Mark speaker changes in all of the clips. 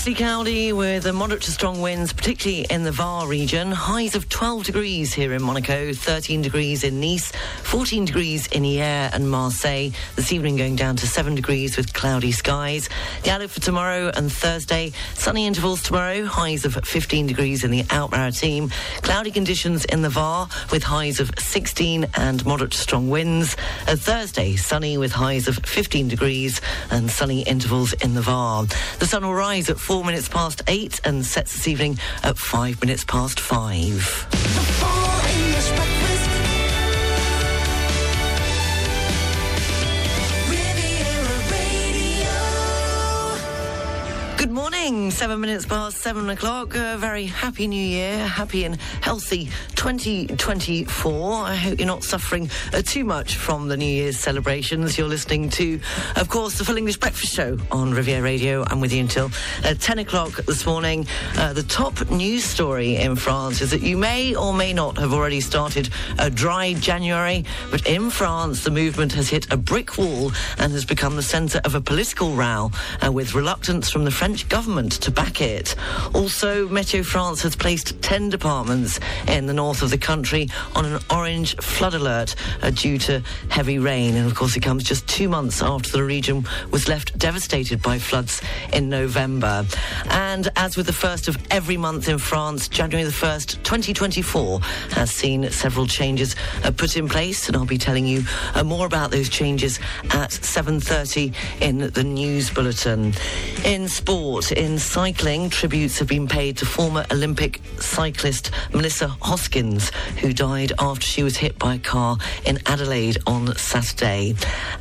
Speaker 1: Mostly cloudy with a moderate to strong winds, particularly in the Var region. Highs of 12 degrees here in Monaco, 13 degrees in Nice, 14 degrees in Hyères and Marseille. This evening going down to 7 degrees with cloudy skies. The outlook for tomorrow and Thursday, sunny intervals tomorrow, highs of 15 degrees in the Alpes-Maritimes. Cloudy conditions in the Var with highs of 16 and moderate to strong winds. Uh, Thursday, sunny with highs of 15 degrees and sunny intervals in the Var. The sun will rise at four minutes past eight and sets this evening at five minutes past five. Seven minutes past seven o'clock. A very happy new year, happy and healthy 2024. I hope you're not suffering uh, too much from the New Year's celebrations. You're listening to, of course, the Full English Breakfast Show on Riviera Radio. I'm with you until uh, 10 o'clock this morning. Uh, the top news story in France is that you may or may not have already started a dry January, but in France, the movement has hit a brick wall and has become the centre of a political row uh, with reluctance from the French government to back it. Also, Meteo France has placed 10 departments in the north of the country on an orange flood alert uh, due to heavy rain. And of course, it comes just two months after the region was left devastated by floods in November. And as with the first of every month in France, January the 1st, 2024 has seen several changes uh, put in place. And I'll be telling you uh, more about those changes at 7.30 in the news bulletin. In sport, in cycling, tributes have been paid to former Olympic cyclist Melissa Hoskins, who died after she was hit by a car in Adelaide on Saturday.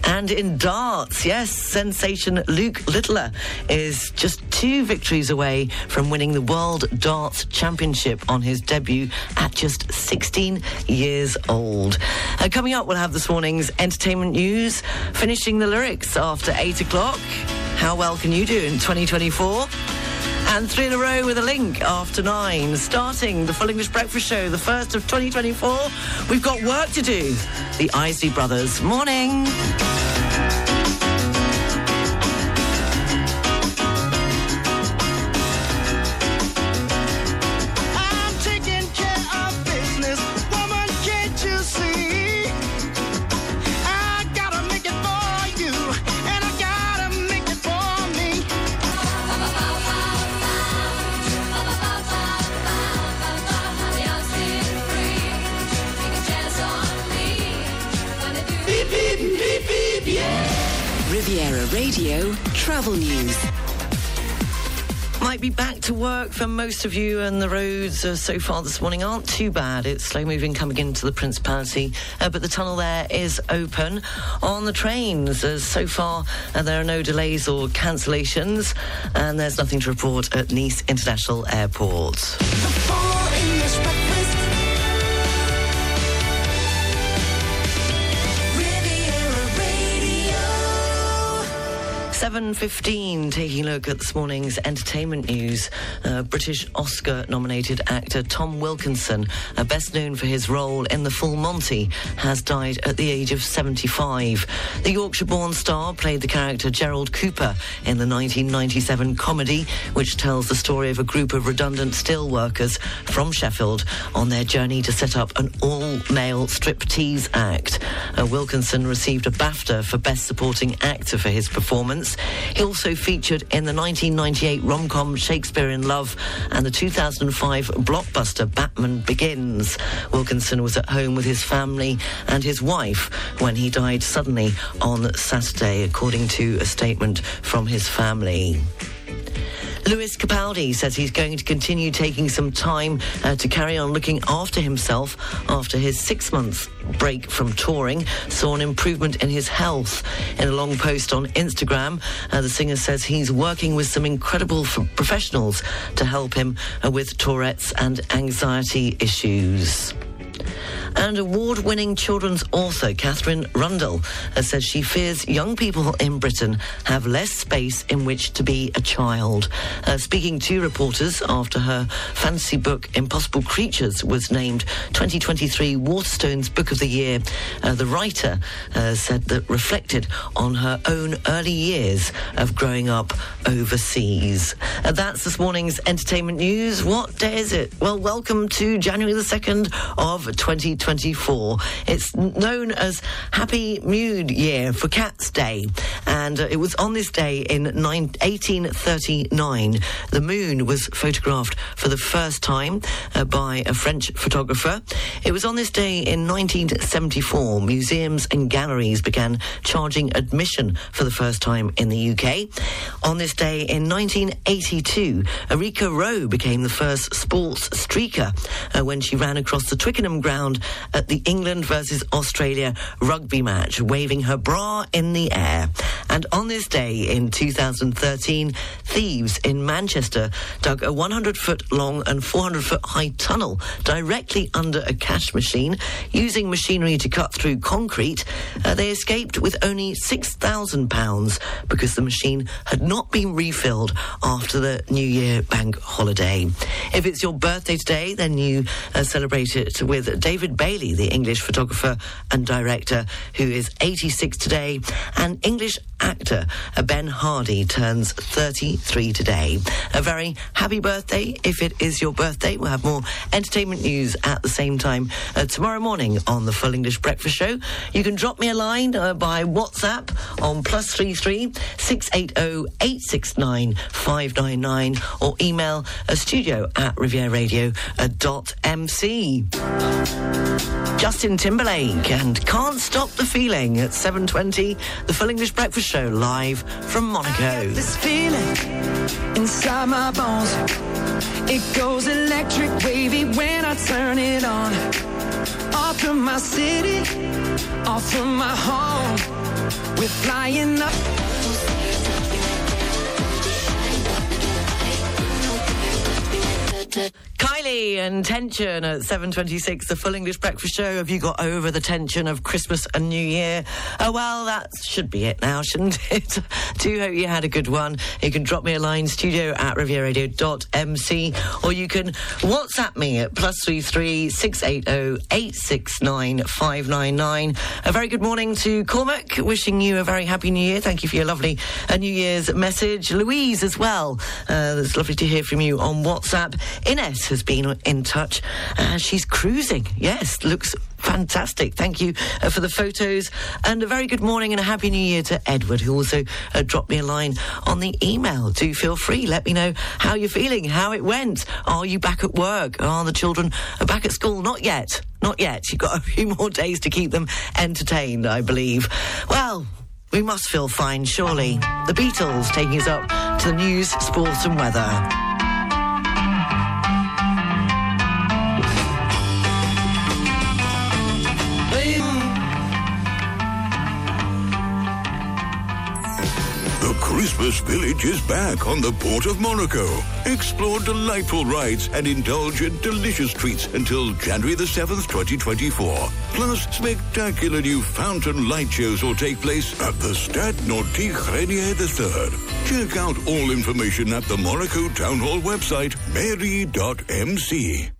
Speaker 1: And in darts, yes, sensation Luke Littler is just two victories away from winning the World Darts Championship on his debut at just 16 years old. Uh, coming up, we'll have this morning's entertainment news, finishing the lyrics after 8 o'clock. How well can you do in 2024? And three in a row with a link after nine. Starting the Full English Breakfast Show, the first of 2024. We've got work to do. The Isley Brothers. Morning.
Speaker 2: Travel News.
Speaker 1: Might be back to work for most of you, and the roads uh, so far this morning aren't too bad. It's slow moving coming into the Principality, uh, but the tunnel there is open. On the trains, uh, so far uh, there are no delays or cancellations, and there's nothing to report at Nice International Airport. 7.15, taking a look at this morning's entertainment news. Uh, British Oscar-nominated actor Tom Wilkinson, uh, best known for his role in The Full Monty, has died at the age of 75. The Yorkshire-born star played the character Gerald Cooper in the 1997 comedy, which tells the story of a group of redundant steel workers from Sheffield on their journey to set up an all-male striptease act. Uh, Wilkinson received a BAFTA for Best Supporting Actor for his performance. He also featured in the 1998 rom-com Shakespeare in Love and the 2005 blockbuster Batman Begins. Wilkinson was at home with his family and his wife when he died suddenly on Saturday, according to a statement from his family. Lewis Capaldi says he's going to continue taking some time uh, to carry on looking after himself after his six months break from touring saw an improvement in his health. In a long post on Instagram, uh, the singer says he's working with some incredible f- professionals to help him uh, with Tourette's and anxiety issues. And award-winning children's author Katherine Rundell uh, says she fears young people in Britain have less space in which to be a child. Uh, speaking to reporters after her fantasy book Impossible Creatures was named 2023 Waterstones Book of the Year, uh, the writer uh, said that reflected on her own early years of growing up overseas. Uh, that's this morning's entertainment news. What day is it? Well, welcome to January the 2nd of 2024. It's known as Happy Mood Year for Cats Day. And uh, it was on this day in nine, 1839. The moon was photographed for the first time uh, by a French photographer. It was on this day in 1974 museums and galleries began charging admission for the first time in the UK. On this day in 1982, Erica Roe became the first sports streaker uh, when she ran across the Twickenham ground at the England versus Australia rugby match, waving her bra in the air. And on this day in 2013, thieves in Manchester dug a 100 foot long and 400 foot high tunnel directly under a cash machine using machinery to cut through concrete. Uh, they escaped with only £6,000 because the machine had not been refilled after the New Year bank holiday. If it's your birthday today, then you uh, celebrate it with David Bailey, the English photographer and director, who is 86 today, and English actor uh, Ben Hardy turns 33 today. A very happy birthday if it is your birthday. We'll have more entertainment news at the same time uh, tomorrow morning on the Full English Breakfast Show. You can drop me a line uh, by WhatsApp on plus three three six eight zero eight six nine five nine nine or email a studio at rivieradio dot mc. Justin Timberlake and Can't Stop the Feeling at 7.20, the Full English Breakfast Show live from Monaco.
Speaker 3: This feeling inside my bones. It goes electric wavy when I turn it on. Off from my city, off from my home. We're flying up.
Speaker 1: Kylie and tension at 7.26, the Full English Breakfast Show. Have you got over the tension of Christmas and New Year? Oh, well, that should be it now, shouldn't it? Do hope you had a good one. You can drop me a line, studio at rivieradio.mc, or you can WhatsApp me at plus three three six eight zero eight six nine five nine nine. A very good morning to Cormac, wishing you a very happy New Year. Thank you for your lovely uh, New Year's message. Louise as well. Uh, it's lovely to hear from you on WhatsApp. Ines has been in touch. She's cruising. Yes, looks fantastic. Thank you uh, for the photos. And a very good morning and a happy new year to Edward, who also uh, dropped me a line on the email. Do feel free. Let me know how you're feeling, how it went. Are you back at work? Are the children back at school? Not yet. Not yet. You've got a few more days to keep them entertained, I believe. Well, we must feel fine, surely. The Beatles taking us up to the news, sports, and weather.
Speaker 4: Christmas Village is back on the Port of Monaco. Explore delightful rides and indulge in delicious treats until January the 7th, 2024. Plus, spectacular new fountain light shows will take place at the Stade Nautique Rainier III. Check out all information at the Monaco Town Hall website, mairie.mc.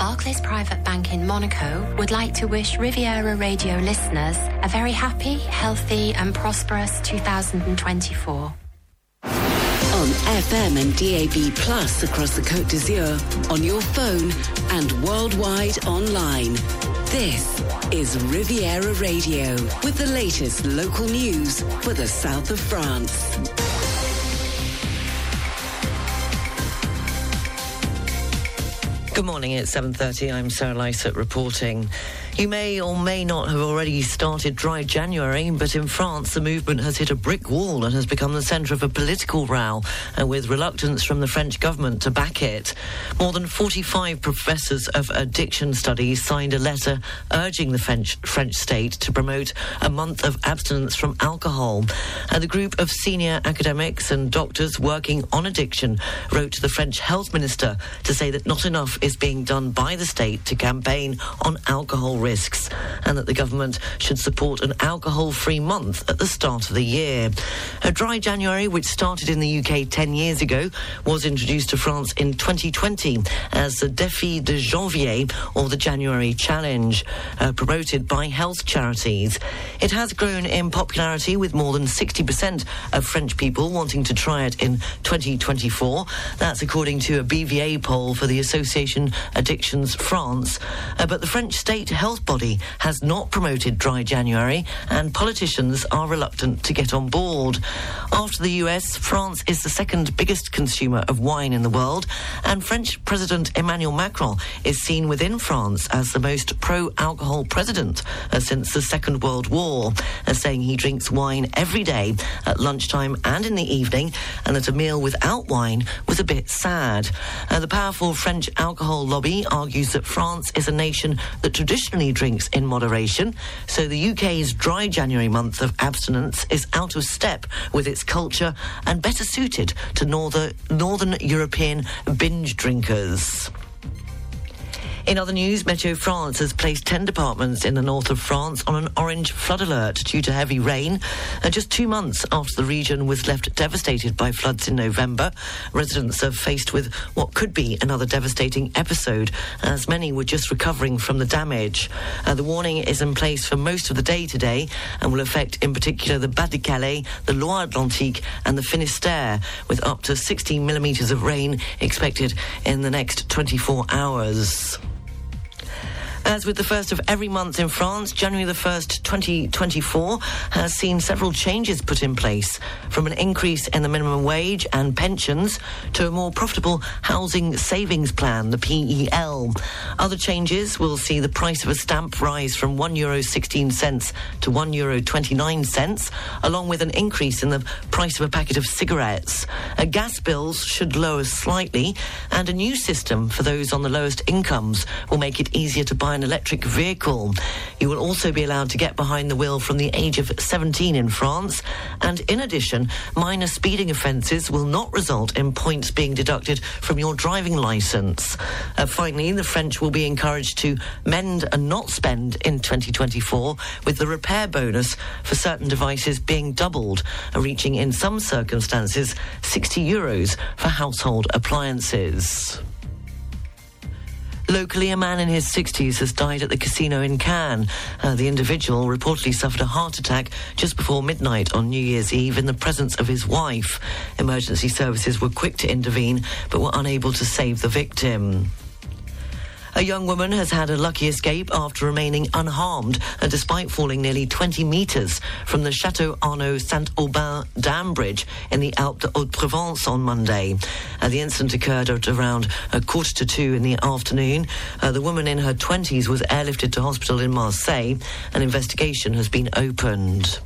Speaker 5: Barclays Private Bank in Monaco would like to wish Riviera Radio listeners a very happy, healthy, and prosperous 2024.
Speaker 2: On FM and DAB Plus across the Côte d'Azur, on your phone and worldwide online. This is Riviera Radio with the latest local news for the south of France.
Speaker 1: Good morning. It's 7:30. I'm Sarah Lysett reporting. You may or may not have already started dry January, but in France, the movement has hit a brick wall and has become the centre of a political row, uh, with reluctance from the French government to back it. More than 45 professors of addiction studies signed a letter urging the French, French state to promote a month of abstinence from alcohol. And the group of senior academics and doctors working on addiction wrote to the French health minister to say that not enough is being done by the state to campaign on alcohol risks and that the government should support an alcohol free month at the start of the year. A dry January, which started in the UK 10 years ago, was introduced to France in 2020 as the Défi de Janvier or the January Challenge, uh, promoted by health charities. It has grown in popularity with more than 60% of French people wanting to try it in 2024. That's according to a BVA poll for the Association Addictions France. Uh, but the French state health body has not promoted dry January, and politicians are reluctant to get on board. After the US, France is the second biggest consumer of wine in the world, and French President Emmanuel Macron is seen within France as the most pro alcohol president uh, since the Second World War, uh, saying he drinks wine every day at lunchtime and in the evening, and that a meal without wine was a bit sad. Uh, the powerful French alcohol lobby argues that France is a nation that traditionally drinks in moderation, so the UK's dry January month of abstinence is out of step with its culture and better suited to northern, northern European binge drinkers. In other news, Meteo France has placed 10 departments in the north of France on an orange flood alert due to heavy rain. And just two months after the region was left devastated by floods in November, residents are faced with what could be another devastating episode, as many were just recovering from the damage. Uh, the warning is in place for most of the day today and will affect, in particular, the Pas-de-Calais, the Loire Atlantique, and the Finistère, with up to 16 millimetres of rain expected in the next 24 hours. As with the first of every month in France, January the 1st, 2024 has seen several changes put in place, from an increase in the minimum wage and pensions to a more profitable housing savings plan, the PEL. Other changes will see the price of a stamp rise from €1 Euro 16 cents to €1 Euro 29 cents, along with an increase in the price of a packet of cigarettes. Uh, gas bills should lower slightly, and a new system for those on the lowest incomes will make it easier to buy an electric vehicle. You will also be allowed to get behind the wheel from the age of 17 in France. And in addition, minor speeding offences will not result in points being deducted from your driving licence. Uh, finally, the French will be encouraged to mend and not spend in 2024, with the repair bonus for certain devices being doubled, uh, reaching in some circumstances 60 euros for household appliances. Locally, a man in his 60s has died at the casino in Cannes. Uh, the individual reportedly suffered a heart attack just before midnight on New Year's Eve in the presence of his wife. Emergency services were quick to intervene but were unable to save the victim. A young woman has had a lucky escape after remaining unharmed and despite falling nearly 20 metres from the Château-Arnoux-Saint-Auban dam bridge in the Alpes de Haute-Provence on Monday. Uh, the incident occurred at around a quarter to two in the afternoon. Uh, the woman in her 20s was airlifted to hospital in Marseille. An investigation has been opened.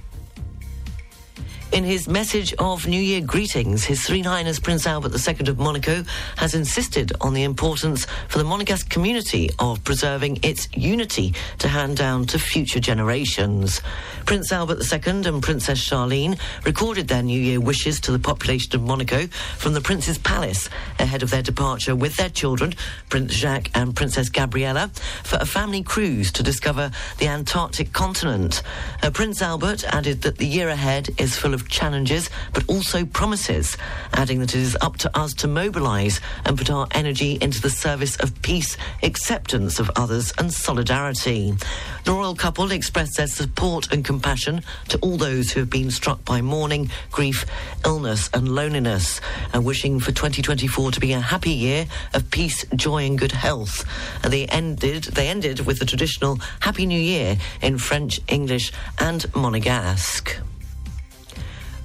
Speaker 1: In his message of New Year greetings, His Serene Highness Prince Albert II of Monaco has insisted on the importance for the Monegasque community of preserving its unity to hand down to future generations. Prince Albert II and Princess Charlene recorded their New Year wishes to the population of Monaco from the Prince's Palace ahead of their departure with their children, Prince Jacques and Princess Gabriella, for a family cruise to discover the Antarctic continent. Uh, Prince Albert added that the year ahead is full of challenges but also promises, adding that it is up to us to mobilise and put our energy into the service of peace, acceptance of others, and solidarity. The royal couple expressed their support and compassion to all those who have been struck by mourning, grief, illness, and loneliness, and wishing for 2024 to be a happy year of peace, joy, and good health. And they ended they ended with the traditional Happy New Year in French, English, and Monegasque.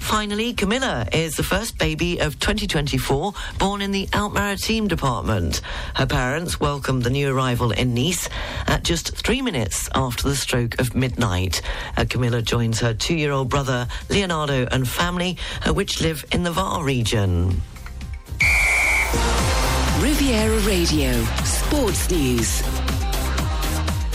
Speaker 1: Finally, Camilla is the first baby of 2024 born in the Alpes-Maritimes department. Her parents welcomed the new arrival in Nice at just three minutes after the stroke of midnight. Uh, Camilla joins her two-year-old brother Leonardo and family, uh, which live in the Var region.
Speaker 2: Riviera Radio, Sports News.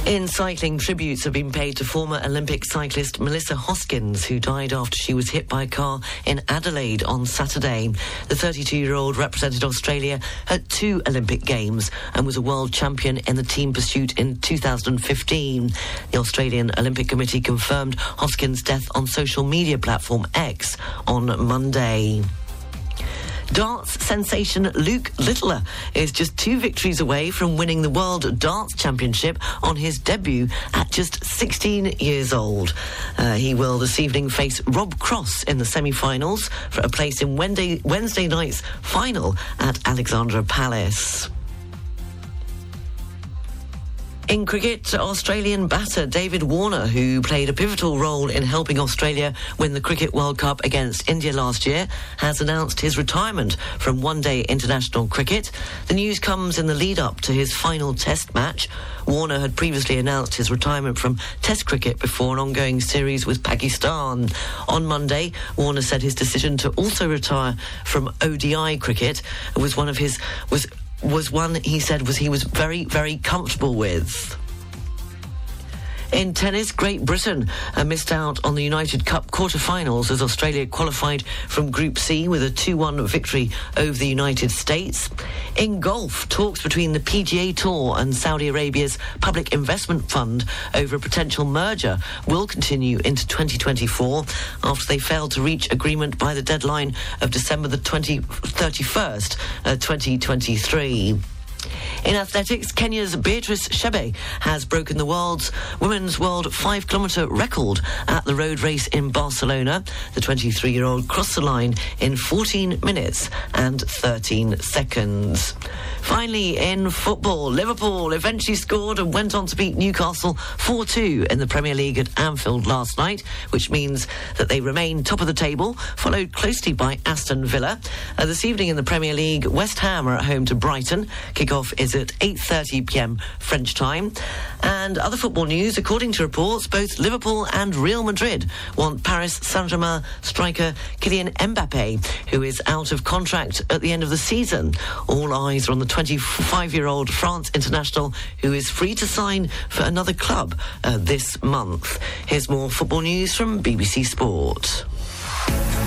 Speaker 1: In cycling, tributes have been paid to former Olympic cyclist Melissa Hoskins, who died after she was hit by a car in Adelaide on Saturday. The 32 year old represented Australia at two Olympic Games and was a world champion in the team pursuit in 2015. The Australian Olympic Committee confirmed Hoskins' death on social media platform X on Monday. Darts sensation Luke Littler is just two victories away from winning the World Darts Championship on his debut at just 16 years old. Uh, he will this evening face Rob Cross in the semi-finals for a place in Wednesday, Wednesday night's final at Alexandra Palace. In cricket, Australian batter David Warner, who played a pivotal role in helping Australia win the Cricket World Cup against India last year, has announced his retirement from one day international cricket. The news comes in the lead up to his final test match. Warner had previously announced his retirement from test cricket before an ongoing series with Pakistan. On Monday, Warner said his decision to also retire from ODI cricket was one of his was was one he said was he was very, very comfortable with. In tennis, Great Britain missed out on the United Cup quarter-finals as Australia qualified from Group C with a 2-1 victory over the United States. In golf, talks between the PGA Tour and Saudi Arabia's Public Investment Fund over a potential merger will continue into 2024 after they failed to reach agreement by the deadline of December the 20, 31st, uh, 2023. In athletics, Kenya's Beatrice Chebet has broken the world's women's world five kilometre record at the road race in Barcelona. The 23 year old crossed the line in 14 minutes and 13 seconds. Finally, in football, Liverpool eventually scored and went on to beat Newcastle 4 2 in the Premier League at Anfield last night, which means that they remain top of the table, followed closely by Aston Villa. Uh, this evening in the Premier League, West Ham are at home to Brighton. Kick-off is at 8.30 p.m. French time. And other football news, according to reports, both Liverpool and Real Madrid want Paris Saint-Germain striker Kylian Mbappe, who is out of contract at the end of the season. All eyes are on the 25-year-old France international who is free to sign for another club uh, this month. Here's more football news from BBC Sport.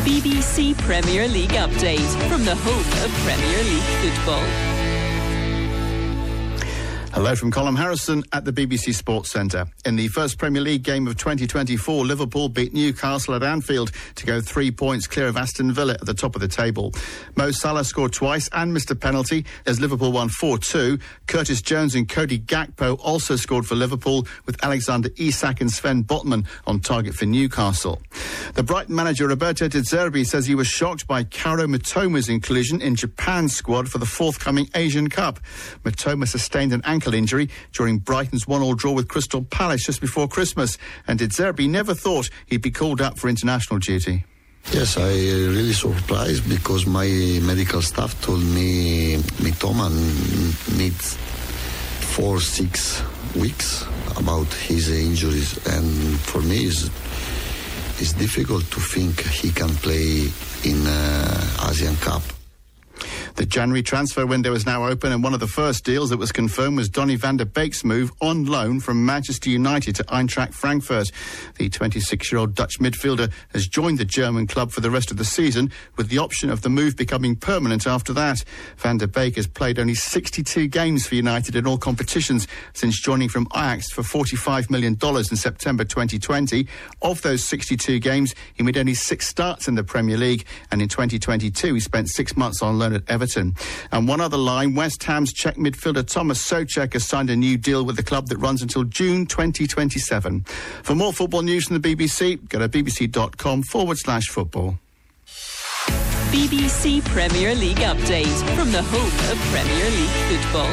Speaker 6: BBC Premier League update from the home of Premier League football.
Speaker 7: Hello from Colin Harrison at the BBC Sports Centre. In the first Premier League game of 2024, Liverpool beat Newcastle at Anfield to go three points clear of Aston Villa at the top of the table. Mo Salah scored twice and missed a penalty as Liverpool won 4-2. Curtis Jones and Cody Gakpo also scored for Liverpool with Alexander Isak and Sven Botman on target for Newcastle. The Brighton manager Roberto De Zerbi says he was shocked by Kaoru Mitoma's inclusion in Japan's squad for the forthcoming Asian Cup. Mitoma sustained an ankle injury during Brighton's one-all draw with Crystal Palace just before Christmas, and De Zerbi never thought he'd be called up for international duty.
Speaker 8: Yes, I uh, really surprised because my medical staff told me Mitoma needs four, six weeks about his injuries, and for me, it's, it's difficult to think he can play in uh, Asian Cup.
Speaker 7: The January transfer window is now open, and one of the first deals that was confirmed was Donny van der Beek's move on loan from Manchester United to Eintracht Frankfurt. The 26 year old Dutch midfielder has joined the German club for the rest of the season, with the option of the move becoming permanent after that. Van der Beek has played only 62 games for United in all competitions since joining from Ajax for $45 million in September 2020. Of those 62 games, he made only six starts in the Premier League, and in 2022, he spent six months on loan at Everton. And one other line, West Ham's Czech midfielder Thomas Soucek has signed a new deal with the club that runs until June 2027. For more football news from the BBC, go to bbc.com forward slash football.
Speaker 6: BBC Premier League update from the home of Premier League football.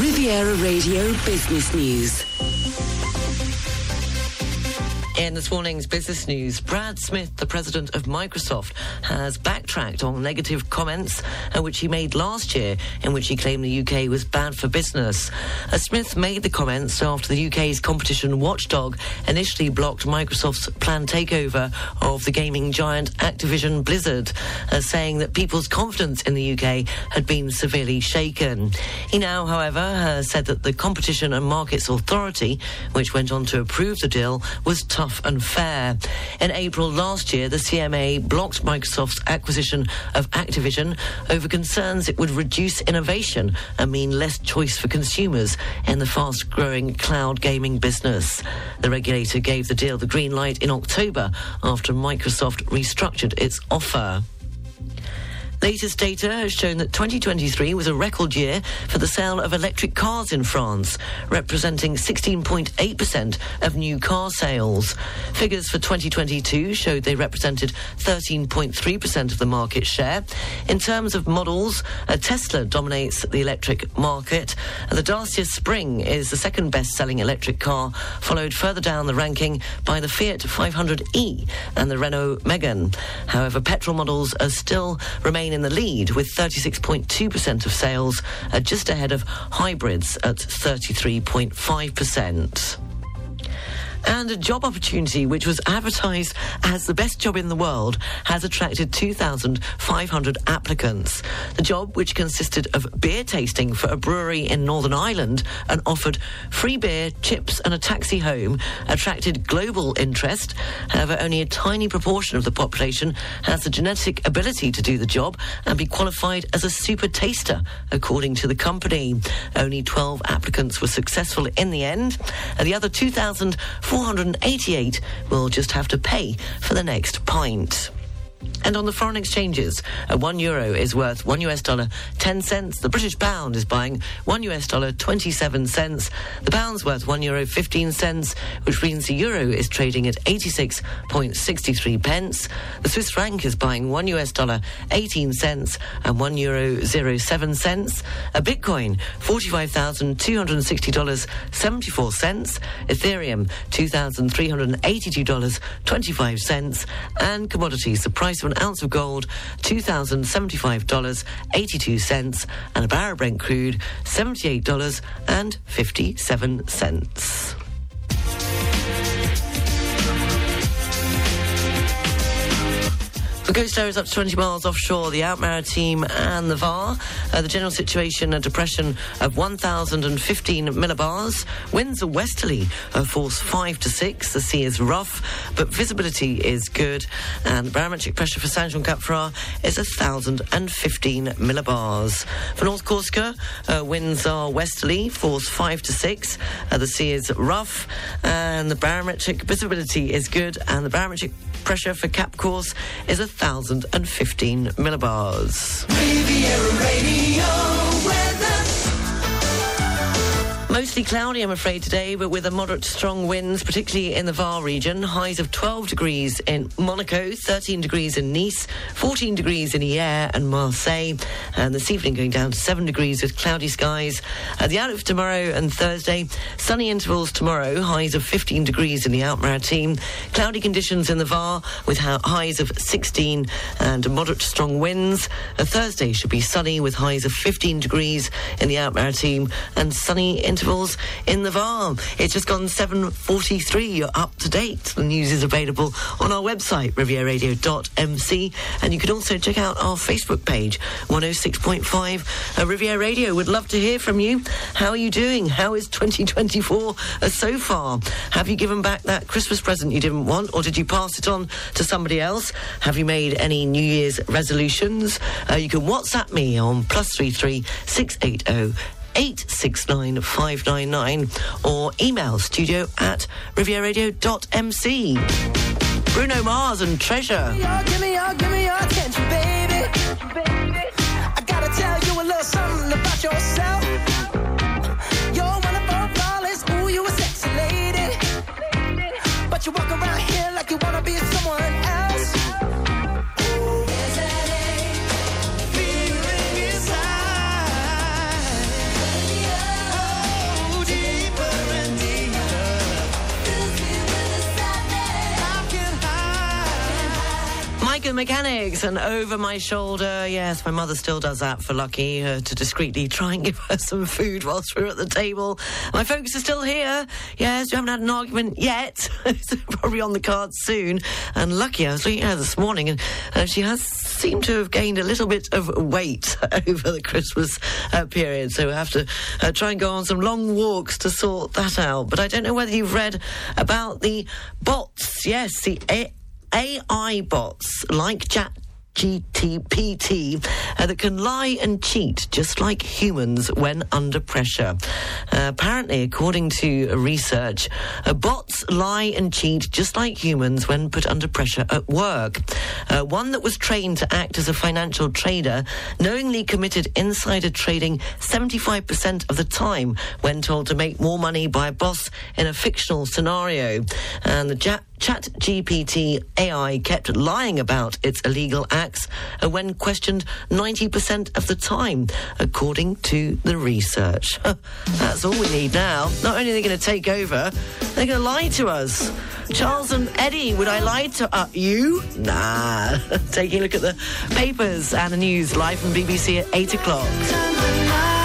Speaker 2: Riviera Radio Business News.
Speaker 1: In this morning's business news, Brad Smith, the president of Microsoft, has backtracked on negative comments uh, which he made last year, in which he claimed the UK was bad for business. Uh, Smith made the comments after the UK's competition watchdog initially blocked Microsoft's planned takeover of the gaming giant Activision Blizzard, uh, saying that people's confidence in the UK had been severely shaken. He now, however, has said that the Competition and Markets Authority, which went on to approve the deal, was tough and fair. In April last year, the CMA blocked Microsoft's acquisition of Activision over concerns it would reduce innovation and mean less choice for consumers in the fast growing cloud gaming business. The regulator gave the deal the green light in October after Microsoft restructured its offer. Latest data has shown that 2023 was a record year for the sale of electric cars in France, representing 16.8% of new car sales. Figures for 2022 showed they represented 13.3% of the market share. In terms of models, a Tesla dominates the electric market. The Dacia Spring is the second best-selling electric car, followed further down the ranking by the Fiat 500e and the Renault Megane. However, petrol models are still remain in the lead with 36.2% of sales, uh, just ahead of hybrids at 33.5%. And a job opportunity which was advertised as the best job in the world has attracted 2,500 applicants. The job, which consisted of beer tasting for a brewery in Northern Ireland and offered free beer, chips, and a taxi home, attracted global interest. However, only a tiny proportion of the population has the genetic ability to do the job and be qualified as a super taster, according to the company. Only 12 applicants were successful in the end. And the other 2,488 will just have to pay for the next pint. And on the foreign exchanges, a one euro is worth one US dollar 10 cents. The British pound is buying one US dollar 27 cents. The pound's worth one euro 15 cents, which means the euro is trading at 86.63 pence. The Swiss franc is buying one US dollar 18 cents and one euro 07 cents. A Bitcoin, $45,260 74 cents. Ethereum, $2,382 25 cents. And commodities, the price of an ounce of gold, $2,075.82, and a barrel Brent crude, $78.57. The Ghost Area is up to 20 miles offshore, the Alpes-Maritimes and the VAR. Uh, the general situation, a depression of 1,015 millibars. Winds are westerly, uh, force 5 to 6. The sea is rough, but visibility is good. And the barometric pressure for Saint-Jean-Cap-Ferrat is 1,015 millibars. For North Corsica, uh, winds are westerly, force 5 to 6. Uh, the sea is rough, and the barometric visibility is good. And the barometric pressure for Cap Corse is 1,015 millibars. Mostly cloudy, I'm afraid, today, but with a moderate strong winds, particularly in the Var region. Highs of 12 degrees in Monaco, 13 degrees in Nice, 14 degrees in Hyères and Marseille, and this evening going down to 7 degrees with cloudy skies. At the outlook for tomorrow and Thursday, sunny intervals tomorrow, highs of 15 degrees in the Alpes-Maritimes, cloudy conditions in the Var with highs of 16 and moderate strong winds. Uh, Thursday should be sunny with highs of 15 degrees in the Alpes-Maritimes and sunny intervals in the Var. It's just gone 7.43. You're up to date. The news is available on our website, rivieradio.mc. And you can also check out our Facebook page, 106.5 uh, Riviera Radio. Would love to hear from you. How are you doing? How is 2024 uh, so far? Have you given back that Christmas present you didn't want, or did you pass it on to somebody else? Have you made any New Year's resolutions? Uh, you can WhatsApp me on plus three three six eight zero. 869599 or email studio at rivieradio.mc. Bruno Mars and Treasure.
Speaker 3: Your, oh, give me your, oh, give me
Speaker 1: your Mechanics and Over My Shoulder. Yes, my mother still does that for Lucky uh, to discreetly try and give her some food whilst we're at the table. My folks are still here. Yes, we haven't had an argument yet. it's probably on the cards soon. And Lucky, I was looking at her this morning and uh, she has seemed to have gained a little bit of weight over the Christmas uh, period. So we have to uh, try and go on some long walks to sort that out. But I don't know whether you've read about the bots. Yes, the A- AI bots like Chat GTPT uh, that can lie and cheat just like humans when under pressure. Uh, apparently, according to research, uh, bots lie and cheat just like humans when put under pressure at work. Uh, one that was trained to act as a financial trader knowingly committed insider trading 75% of the time when told to make more money by a boss in a fictional scenario. And the Chat GPT AI kept lying about its illegal acts when questioned 90% of the time, according to the research. That's all we need now. Not only are they going to take over, they're going to lie to us. Charles and Eddie, would I lie to uh, you? Nah. Taking a look at the papers and the news live from BBC at 8 o'clock.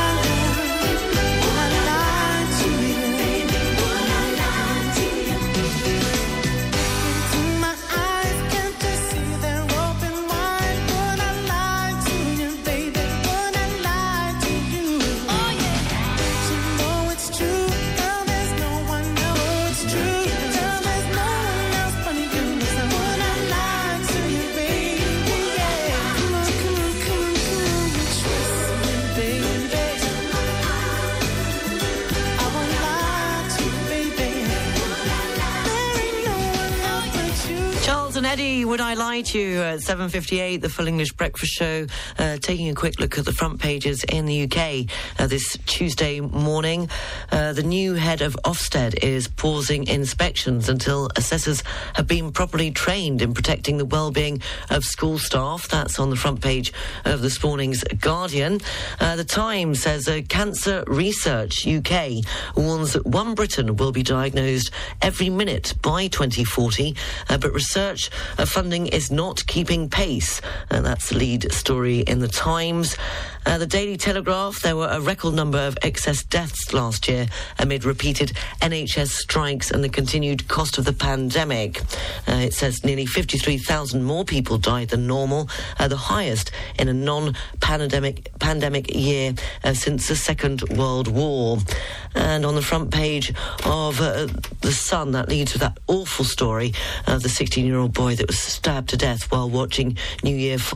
Speaker 1: Eddie, would I lie to you at 7.58, the Full English Breakfast Show, uh, taking a quick look at the front pages in the UK uh, this Tuesday morning. Uh, the new head of Ofsted is pausing inspections until assessors have been properly trained in protecting the well-being of school staff. That's on the front page of this morning's Guardian. Uh, the Times says Cancer Research UK warns that one Briton will be diagnosed every minute by 2040, uh, but research funding is not keeping pace. And that's the lead story in the Times. Uh, the Daily Telegraph, there were a record number of excess deaths last year amid repeated NHS strikes and the continued cost of the pandemic. Uh, it says nearly 53,000 more people died than normal, uh, the highest in a non-pandemic pandemic year uh, since the Second World War. And on the front page of uh, The Sun, that leads to that awful story of the 16-year-old boy that was stabbed to death while watching New Year, f-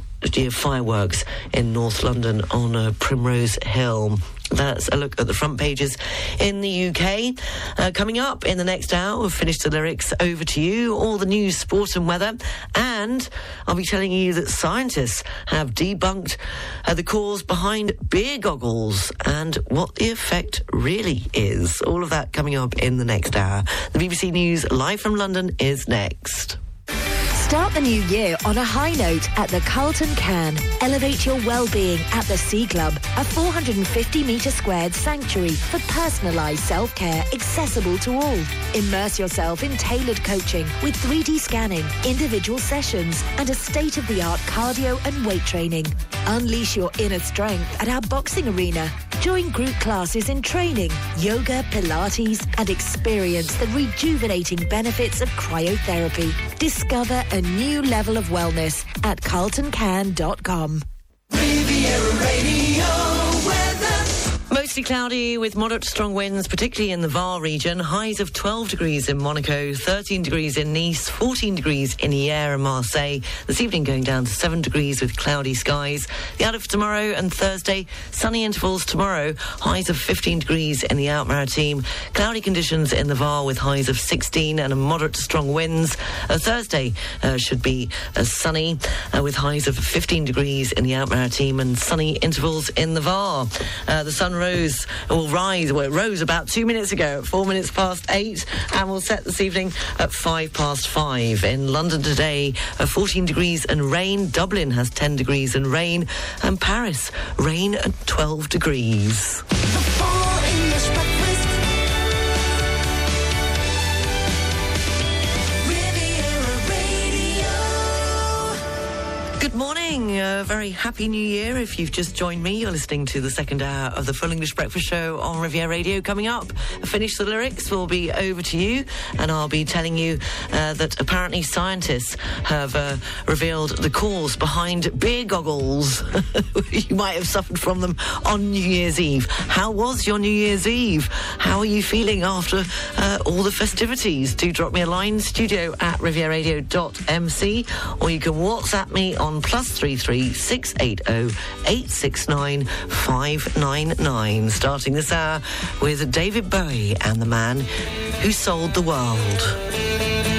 Speaker 1: fireworks in North London on uh, Primrose Hill. That's a look at the front pages in the UK. Uh, coming up in the next hour, we'll finish the lyrics over to you, all the news, sport, and weather. And I'll be telling you that scientists have debunked uh, the cause behind beer goggles and what the effect really is. All of that coming up in the next hour. The BBC News live from London is next.
Speaker 9: Start the new year on a high note at the Carlton Cannes. Elevate your well-being at the Sea Club, a 450 metre squared sanctuary for personalised self-care accessible to all. Immerse yourself in tailored coaching with 3D scanning, individual sessions and a state-of-the-art cardio and weight training. Unleash your inner strength at our boxing arena. Join group classes in training, yoga, Pilates, and experience the rejuvenating benefits of cryotherapy. Discover a new level of wellness at carltoncannes.com.
Speaker 1: Mostly cloudy with moderate strong winds, particularly in the Var region. Highs of 12 degrees in Monaco, 13 degrees in Nice, 14 degrees in Hyères and Marseille. This evening going down to 7 degrees with cloudy skies. The out of tomorrow and Thursday, sunny intervals tomorrow. Highs of 15 degrees in the Alpes-Maritimes. Cloudy conditions in the Var with highs of 16 and a moderate to strong winds. Uh, Thursday uh, should be uh, sunny uh, with highs of 15 degrees in the Alpes-Maritimes and sunny intervals in the Var. Uh, the sun rose, will rise, well, it rose about two minutes ago at four minutes past eight and will set this evening at five past five. In London today, uh, 14 degrees and rain. Dublin has 10 degrees and rain. And Paris, rain at 12 degrees. A very happy new year. If you've just joined me, you're listening to the second hour of the Full English Breakfast Show on Riviera Radio. Coming up, Finish the Lyrics We'll be over to you, and I'll be telling you uh, that apparently scientists have uh, revealed the cause behind beer goggles. you might have suffered from them on New Year's Eve. How was your New Year's Eve? How are you feeling after uh, all the festivities? Do drop me a line, studio at rivieradio.mc, or you can WhatsApp me on plus three six eight zero eight six nine five nine nine. Starting this hour with David Bowie and the man who sold the world.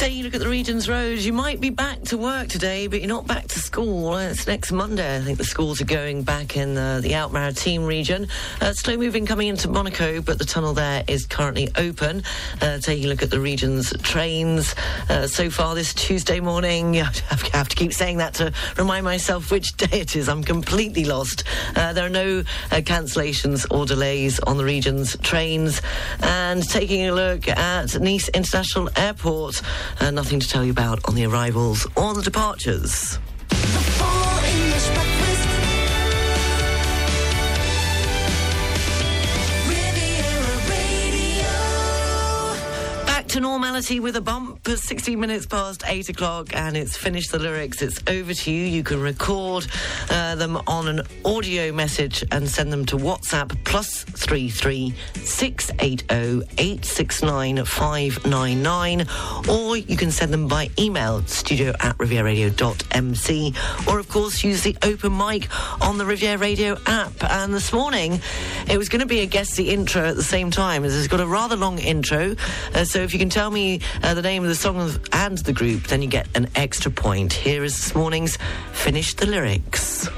Speaker 1: Taking a look at the region's roads, you might be back to work today, but you're not back to school. Uh, It's next Monday. I think the schools are going back in the Alpes-Maritimes region. Uh, slow moving coming into Monaco, but the tunnel there is currently open. Uh, taking a look at the region's trains uh, so far this Tuesday morning. I have have to keep saying that to remind myself which day it is. I'm completely lost. Uh, there are no uh, cancellations or delays on the region's trains. And taking a look at Nice International Airport, uh, nothing to tell you about on the arrivals or the departures. Back to normality with a bump. 16 minutes past 8 o'clock, and it's finished the lyrics. It's over to you. You can record uh, them on an audio message and send them to WhatsApp plus 33 680 869 599, or you can send them by email studio at rivieradio.mc, or of course use the open mic on the Riviera Radio app. And this morning, it was going to be a guess the intro at the same time, as it's got a rather long intro. Uh, so if you can tell me uh, the name of the song and the group, then you get an extra point. Here is this morning's Finish the Lyrics.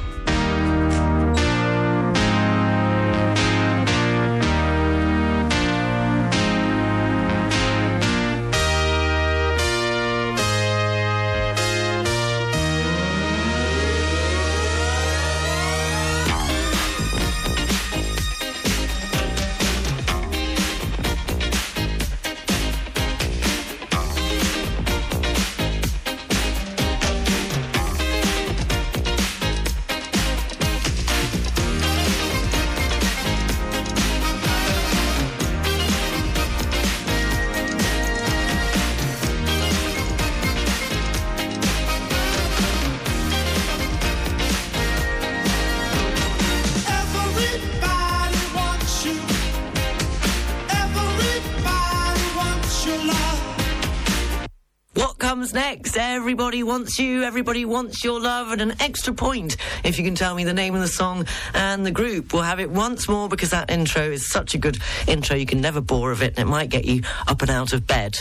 Speaker 3: Everybody wants you, everybody wants your love,
Speaker 1: and an extra point if you can tell me the name of the song and the group. We'll have it once more because that intro is such a good intro, you can never bore of it, and it might get you up and out of bed.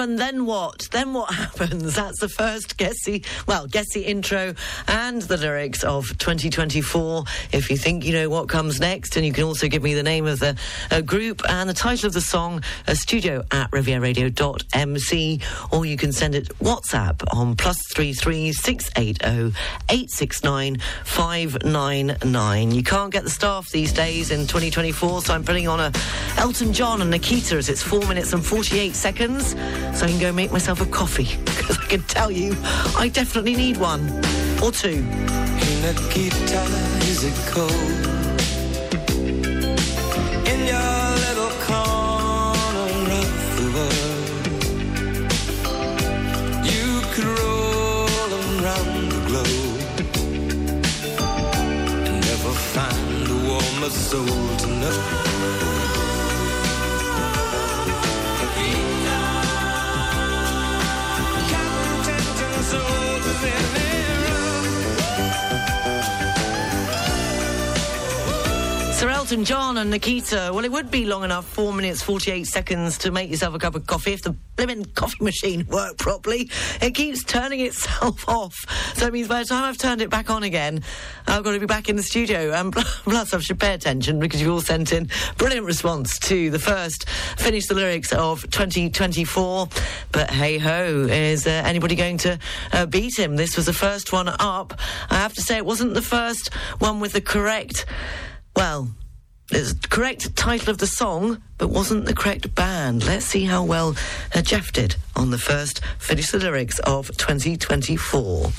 Speaker 1: And then what? Then what happens? That's the first guessy, well, guessy intro and the lyrics of 2024. If you think you know what comes next, and you can also give me the name of the uh, group and the title of the song, uh, studio at rivieradio.mc, or you can send it WhatsApp on plus three three six eight zero eight six nine five nine nine. You can't get the staff these days in 2024, so I'm putting on a Elton John and Nikita as it's four minutes and 48 seconds, so I can go make myself a coffee because I can tell you I definitely need one or two.
Speaker 10: Hey Nikita, is it cold? In your little corner of the world You could roll around the globe And never find a warmer soul to know
Speaker 1: Elton John and Nikita. Well, it would be long enough, four minutes, 48 seconds, to make yourself a cup of coffee if the blimmin' coffee machine worked properly. It keeps turning itself off. So it means by the time I've turned it back on again, I've got to be back in the studio. And plus, I should pay attention because you've all sent in brilliant response to the first Finish the Lyrics of 2024. But hey ho, is uh, anybody going to uh, beat him? This was the first one up. I have to say, it wasn't the first one with the correct well, the correct title of the song, but wasn't the correct band. Let's see how well uh, Jeff did on the first Finish the Lyrics of 2024.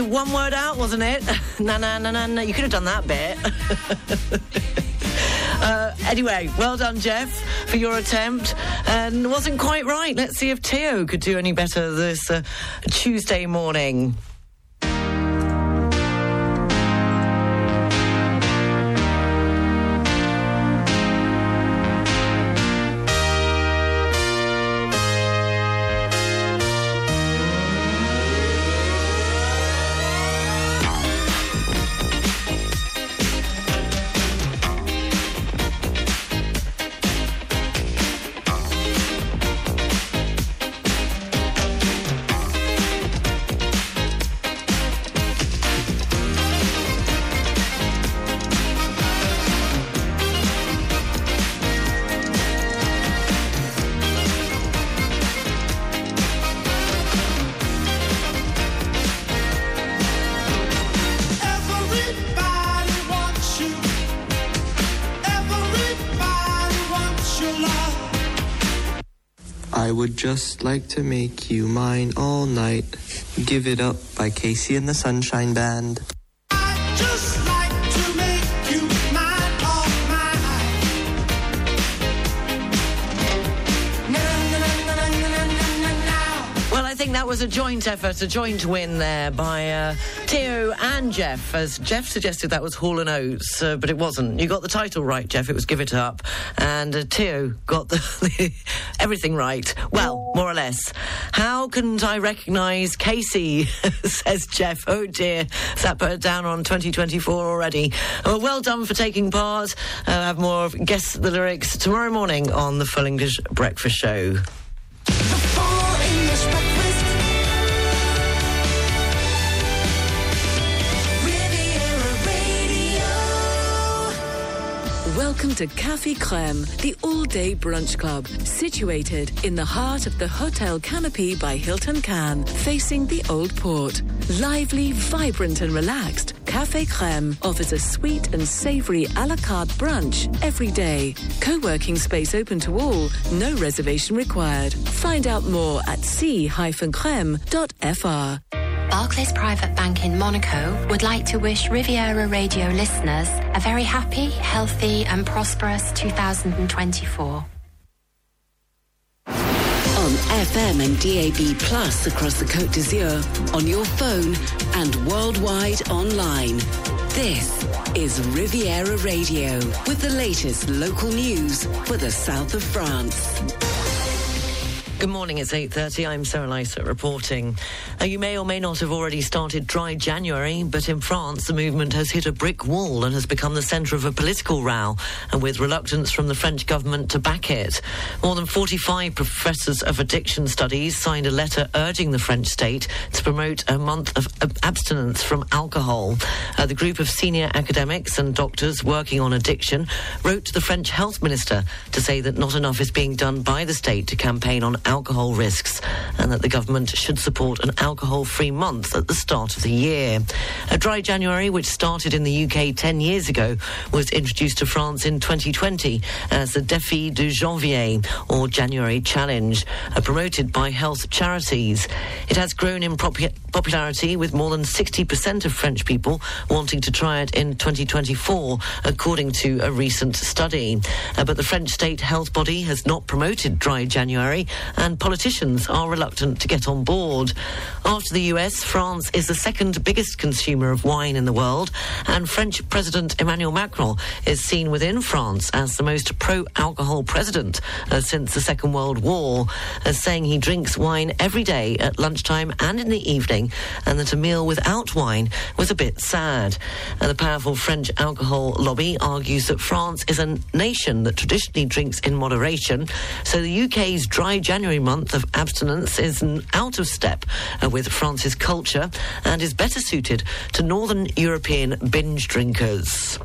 Speaker 1: A one word out, wasn't it? na na na na na. You could have done that bit. Uh, anyway, well done, Jeff, for your attempt. And wasn't quite right. Let's see if Theo could do any better this uh, Tuesday morning.
Speaker 10: Just like to make you mine all night. Give it up by KC and the Sunshine Band.
Speaker 3: Just like to make you mine, mine.
Speaker 1: Well, I think that was a joint effort, a joint win there by uh, Theo and Jeff. As Jeff suggested, that was Hall and Oates, uh, but it wasn't. You got the title right, Jeff. It was Give It Up, and uh, Theo got the everything right. Well, more or less. How can't I recognise KC? says Jeff. Oh dear, that put down on 2024 already? Well, well done for taking part. I'll have more of guess the lyrics tomorrow morning on the Full English Breakfast Show.
Speaker 2: To Café Crème, the all-day brunch club, situated in the heart of the Hotel Canopy by Hilton Cannes, facing the Old Port. Lively, vibrant and relaxed, Café Crème offers a sweet and savoury a la carte brunch every day. Co-working space open to all, no reservation required. Find out more at c-creme.fr.
Speaker 5: Barclays Private Bank in Monaco would like to wish Riviera Radio listeners a very happy, healthy, and prosperous 2024.
Speaker 2: On FM and DAB Plus across the Côte d'Azur, on your phone and worldwide online. This is Riviera Radio with the latest local news for the south of France.
Speaker 1: Good morning, it's 8.30. I'm Sarah Lysa reporting. Uh, you may or may not have already started dry January, but in France the movement has hit a brick wall and has become the centre of a political row, and with reluctance from the French government to back it. More than 45 professors of addiction studies signed a letter urging the French state to promote a month of ab- abstinence from alcohol. Uh, the group of senior academics and doctors working on addiction wrote to the French health minister to say that not enough is being done by the state to campaign on alcohol risks and that the government should support an alcohol free month at the start of the year. A dry January, which started in the UK 10 years ago, was introduced to France in 2020 as the Défi du Janvier or January Challenge, uh, promoted by health charities. It has grown in popularity with more than 60% of French people wanting to try it in 2024, according to a recent study. Uh, but the French state health body has not promoted dry January and politicians are reluctant to get on board. After the US, France is the second biggest consumer of wine in the world, and French President Emmanuel Macron is seen within France as the most pro alcohol president uh, since the Second World War, as saying he drinks wine every day at lunchtime and in the evening, and that a meal without wine was a bit sad. And the powerful French alcohol lobby argues that France is a nation that traditionally drinks in moderation, so the UK's dry January month of abstinence is out of step uh, with France's culture and is better suited to Northern European binge drinkers.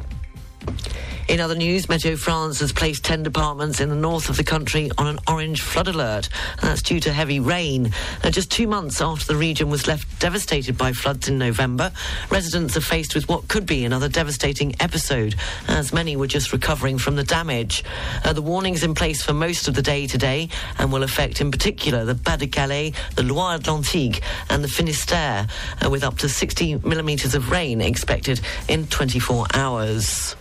Speaker 1: In other news, Meteo France has placed 10 departments in the north of the country on an orange flood alert. That's due to heavy rain. And just two months after the region was left devastated by floods in November, residents are faced with what could be another devastating episode, as many were just recovering from the damage. Uh, the warning's in place for most of the day today and will affect in particular the Pas-de-Calais, the Loire-Atlantique and the Finistère, uh, with up to 60 millimetres of rain expected in 24 hours.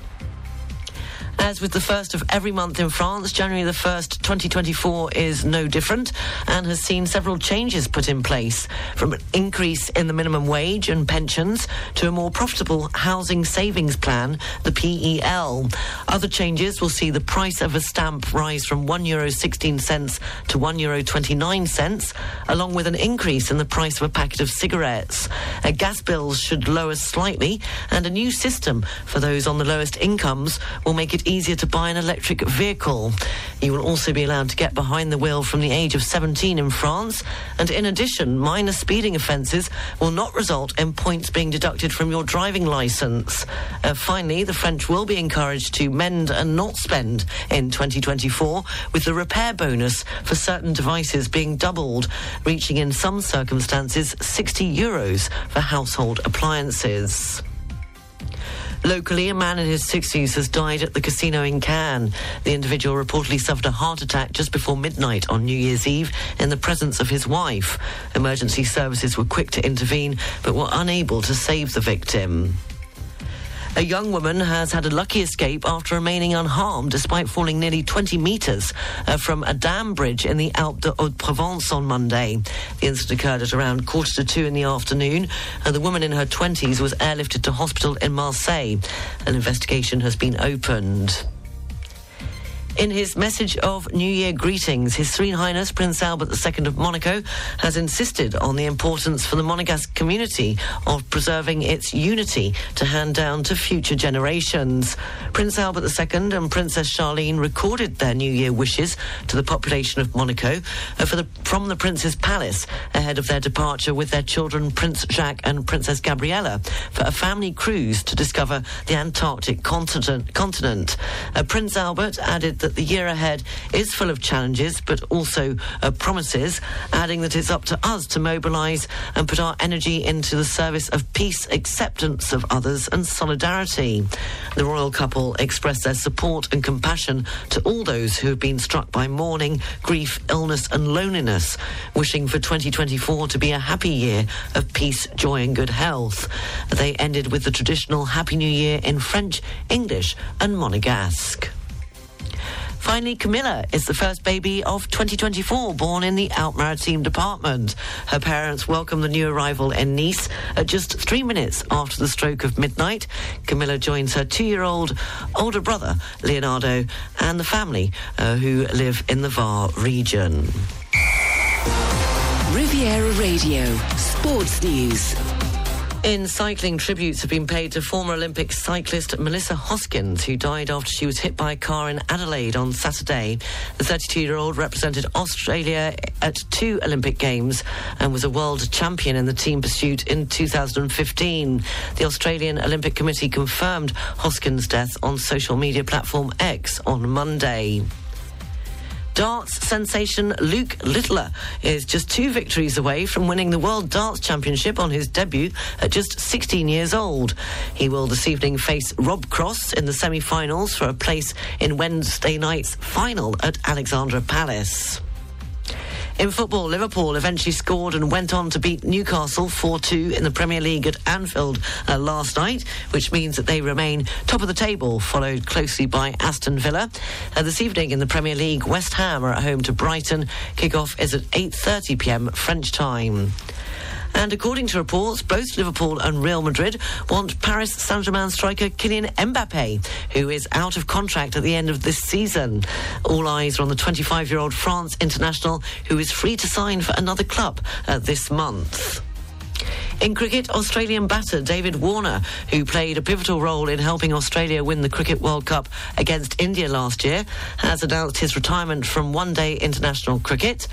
Speaker 1: As with the first of every month in France, January the 1st, 2024 is no different and has seen several changes put in place from an increase in the minimum wage and pensions to a more profitable housing savings plan, the PEL. Other changes will see the price of a stamp rise from €1 Euro 16 cents to €1 Euro 29 cents, along with an increase in the price of a packet of cigarettes. Uh, gas bills should lower slightly and a new system for those on the lowest incomes will make it easier to buy an electric vehicle. You will also be allowed to get behind the wheel from the age of 17 in France, and in addition, minor speeding offences will not result in points being deducted from your driving licence. Uh, finally, the French will be encouraged to mend and not spend in 2024, with the repair bonus for certain devices being doubled, reaching in some circumstances 60 euros for household appliances. Locally, a man in his 60s has died at the casino in Cannes. The individual reportedly suffered a heart attack just before midnight on New Year's Eve in the presence of his wife. Emergency services were quick to intervene but were unable to save the victim. A young woman has had a lucky escape after remaining unharmed despite falling nearly 20 metres uh, from a dam bridge in the Alpes de Haute-Provence on Monday. The incident occurred at around quarter to two in the afternoon. Uh, the woman in her 20s was airlifted to hospital in Marseille. An investigation has been opened. In his message of New Year greetings, His Serene Highness Prince Albert II of Monaco has insisted on the importance for the Monegasque community of preserving its unity to hand down to future generations. Prince Albert II and Princess Charlene recorded their New Year wishes to the population of Monaco uh, the, from the Prince's Palace ahead of their departure with their children Prince Jacques and Princess Gabriella for a family cruise to discover the Antarctic continent. continent. Uh, Prince Albert added that the year ahead is full of challenges but also uh, promises, adding that it's up to us to mobilise and put our energy into the service of peace, acceptance of others, and solidarity. The royal couple expressed their support and compassion to all those who have been struck by mourning, grief, illness, and loneliness, wishing for 2024 to be a happy year of peace, joy, and good health. They ended with the traditional Happy New Year in French, English, and Monegasque. Finally, Camilla is the first baby of 2024 born in the Alpes-Maritimes department. Her parents welcomed the new arrival in Nice at just three minutes after the stroke of midnight. Camilla joins her two-year-old older brother, Leonardo, and the family uh, who live in the Var region.
Speaker 2: Riviera Radio, Sports News.
Speaker 1: In cycling, tributes have been paid to former Olympic cyclist Melissa Hoskins, who died after she was hit by a car in Adelaide on Saturday. The 32 year old represented Australia at two Olympic Games and was a world champion in the team pursuit in 2015. The Australian Olympic Committee confirmed Hoskins' death on social media platform X on Monday. Darts sensation Luke Littler is just two victories away from winning the World Darts Championship on his debut at just 16 years old. He will this evening face Rob Cross in the semi finals for a place in Wednesday night's final at Alexandra Palace. In football, Liverpool eventually scored and went on to beat Newcastle 4-2 in the Premier League at Anfield uh, last night, which means that they remain top of the table, followed closely by Aston Villa. Uh, this evening in the Premier League, West Ham are at home to Brighton. Kick-off is at 8.30pm French time. And according to reports, both Liverpool and Real Madrid want Paris Saint-Germain striker Kylian Mbappe, who is out of contract at the end of this season. All eyes are on the 25-year-old France international, who is free to sign for another club uh, this month. In cricket, Australian batter David Warner, who played a pivotal role in helping Australia win the Cricket World Cup against India last year, has announced his retirement from one day international cricket.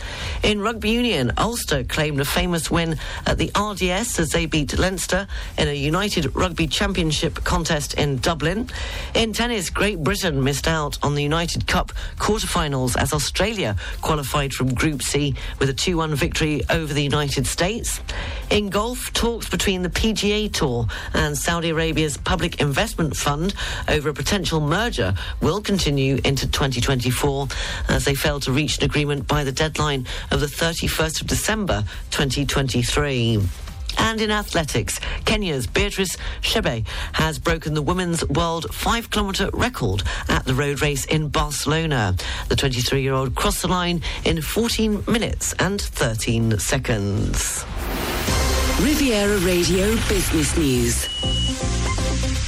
Speaker 1: In rugby union, Ulster claimed a famous win at the RDS as they beat Leinster in a United Rugby Championship contest in Dublin. In tennis, Great Britain missed out on the United Cup quarterfinals as Australia qualified from Group C with a 2 1 victory over the United States. In golf, talks between the PGA Tour and Saudi Arabia's Public Investment Fund over a potential merger will continue into 2024 as they fail to reach an agreement by the deadline of the 31st of December 2023. And in athletics, Kenya's Beatrice Chebet has broken the women's world five kilometre record at the road race in Barcelona. The 23 year old crossed the line in 14 minutes and 13 seconds.
Speaker 2: Riviera Radio Business News.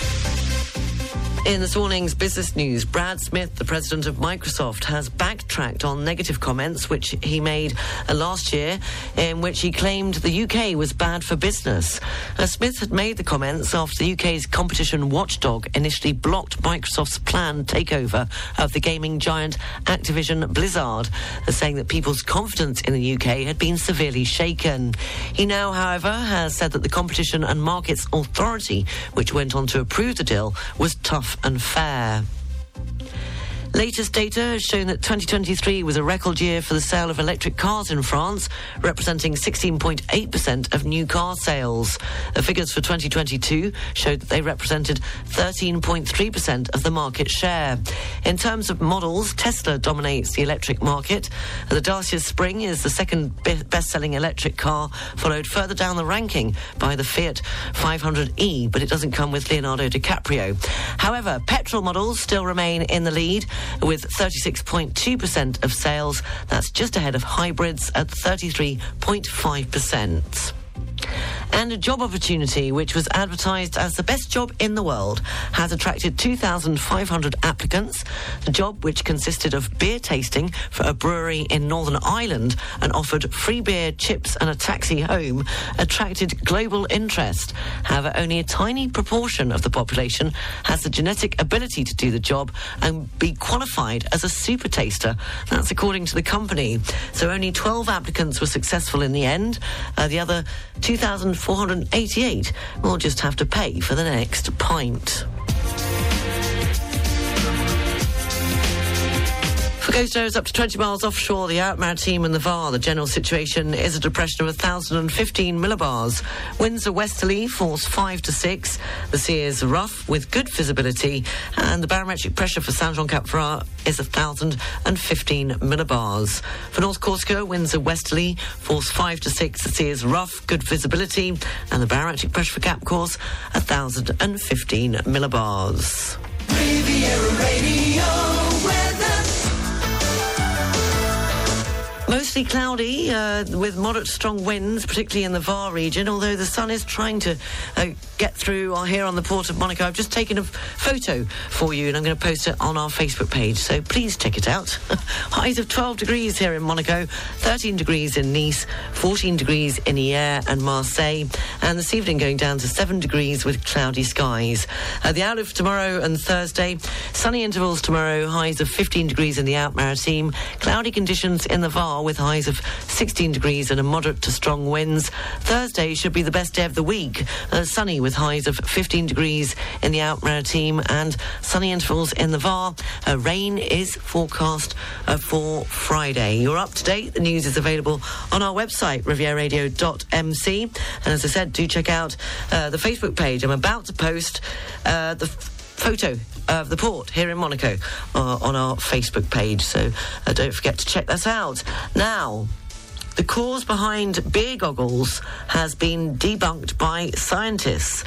Speaker 1: In this morning's business news, Brad Smith, the president of Microsoft, has backtracked on negative comments which he made uh, last year, in which he claimed the UK was bad for business. Uh, Smith had made the comments after the UK's competition watchdog initially blocked Microsoft's planned takeover of the gaming giant Activision Blizzard, uh, saying that people's confidence in the UK had been severely shaken. He now, however, has said that the Competition and Markets Authority, which went on to approve the deal, was tough and fair. Latest data has shown that 2023 was a record year for the sale of electric cars in France, representing 16.8% of new car sales. The figures for 2022 showed that they represented 13.3% of the market share. In terms of models, Tesla dominates the electric market. The Dacia Spring is the second be- best-selling electric car, followed further down the ranking by the Fiat 500e, but it doesn't come with Leonardo DiCaprio. However, petrol models still remain in the lead with 36.2% of sales. That's just ahead of hybrids at 33.5%. And a job opportunity, which was advertised as the best job in the world, has attracted 2,500 applicants. The job, which consisted of beer tasting for a brewery in Northern Ireland and offered free beer, chips, and a taxi home, attracted global interest. However, only a tiny proportion of the population has the genetic ability to do the job and be qualified as a super taster. That's according to the company. So only 12 applicants were successful in the end. Uh, the other 2,488 will just have to pay for the next pint. For Coast up to 20 miles offshore, the Alpes-Maritimes and the VAR, the general situation is a depression of 1,015 millibars. Winds are westerly, force 5 to 6. The sea is rough with good visibility, and the barometric pressure for Saint Jean Cap Ferrat is 1,015 millibars. For North Corsica, winds are westerly, force 5 to 6. The sea is rough, good visibility, and the barometric pressure for Cap Corse, 1,015 millibars.
Speaker 3: Riviera Radio weather.
Speaker 1: Mostly cloudy uh, with moderate strong winds, particularly in the VAR region, although the sun is trying to uh, get through here on the port of Monaco. I've just taken a photo for you and I'm going to post it on our Facebook page, so please check it out. Highs of 12 degrees here in Monaco, 13 degrees in Nice, 14 degrees in Hyères and Marseille, and this evening going down to 7 degrees with cloudy skies. Uh, the outlook for tomorrow and Thursday, sunny intervals tomorrow, highs of 15 degrees in the Alpes-Maritimes, cloudy conditions in the VAR with highs of 16 degrees and a moderate to strong winds. Thursday should be the best day of the week, uh, sunny with highs of 15 degrees in the Alpes-Maritimes and sunny intervals in the VAR. Uh, rain is forecast uh, for Friday. You're up to date. The news is available on our website, rivieradio.mc. And as I said, do check out uh, the Facebook page. I'm about to post uh, the photo of the port here in Monaco uh, on our Facebook page. So uh, don't forget to check that out. Now, the cause behind beer goggles has been debunked by scientists.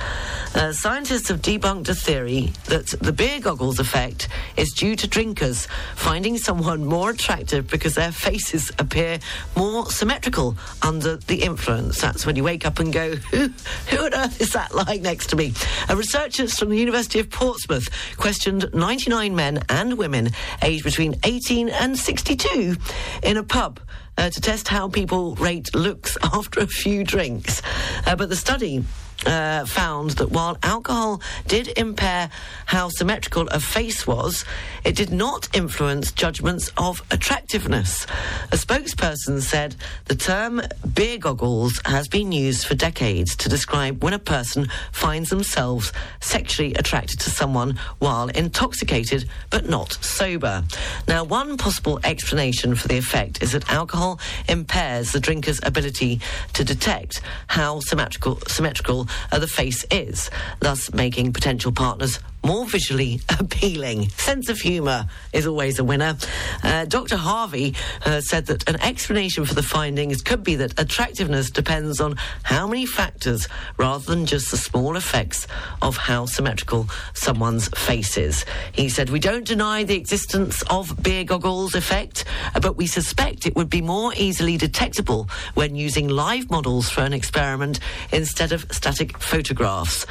Speaker 1: Uh, scientists have debunked a theory that the beer goggles effect is due to drinkers finding someone more attractive because their faces appear more symmetrical under the influence. That's when you wake up and go, who, who on earth is that lying next to me? Uh, researchers from the University of Portsmouth questioned 99 men and women aged between 18 and 62 in a pub uh, to test how people rate looks after a few drinks. Uh, but the study uh, found that while alcohol did impair how symmetrical a face was, it did not influence judgments of attractiveness. A spokesperson said the term beer goggles has been used for decades to describe when a person finds themselves sexually attracted to someone while intoxicated but not sober. Now, one possible explanation for the effect is that alcohol impairs the drinker's ability to detect how symmetrical, symmetrical uh, the face is, thus making potential partners more visually appealing. Sense of humour is always a winner. Uh, Dr. Harvey uh, said that an explanation for the findings could be that attractiveness depends on how many factors rather than just the small effects of how symmetrical someone's face is. He said, We don't deny the existence of beer goggles effect, uh, but we suspect it would be more easily detectable when using live models for an experiment instead of static photographs.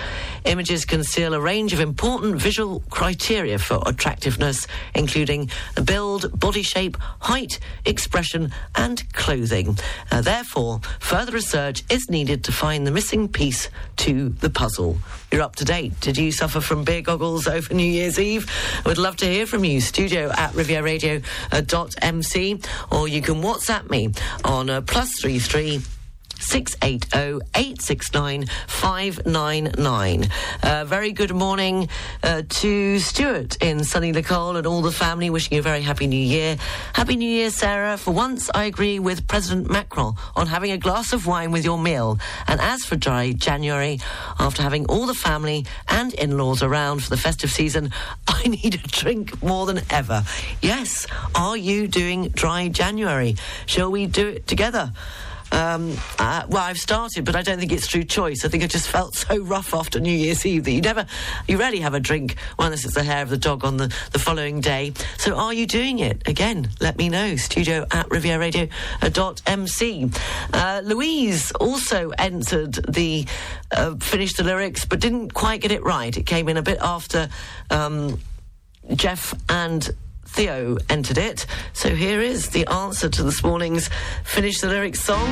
Speaker 1: Images conceal a range of important visual criteria for attractiveness, including build, body shape, height, expression, and clothing. Uh, therefore, further research is needed to find the missing piece to the puzzle. You're up to date. Did you suffer from beer goggles over New Year's Eve? I would love to hear from you. Studio at rivieradio.mc or you can WhatsApp me on uh, plus three three. 680-869-599. Uh, very good morning uh, to Stuart in sunny Nicole and all the family. Wishing you a very happy new year. Happy new year, Sarah. For once, I agree with President Macron on having a glass of wine with your meal. And as for dry January, after having all the family and in-laws around for the festive season, I need a drink more than ever. Yes, are you doing dry January? Shall we do it together? Um, uh, well, I've started, but I don't think it's through choice. I think I just felt so rough after New Year's Eve that you never, you rarely have a drink unless it's the hair of the dog on the, the following day. So are you doing it? Again, let me know. Studio at rivieradio.mc. Uh, Louise also entered the, uh, finished the lyrics, but didn't quite get it right. It came in a bit after um, Jeff and Theo entered it. So here is the answer to this morning's Finish the Lyrics song.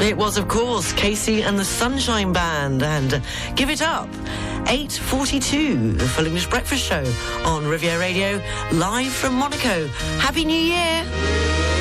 Speaker 1: It was, of course, KC and the Sunshine Band and Give It Up. 8.42, the Full English Breakfast Show on Riviera Radio, live from Monaco. Happy New Year!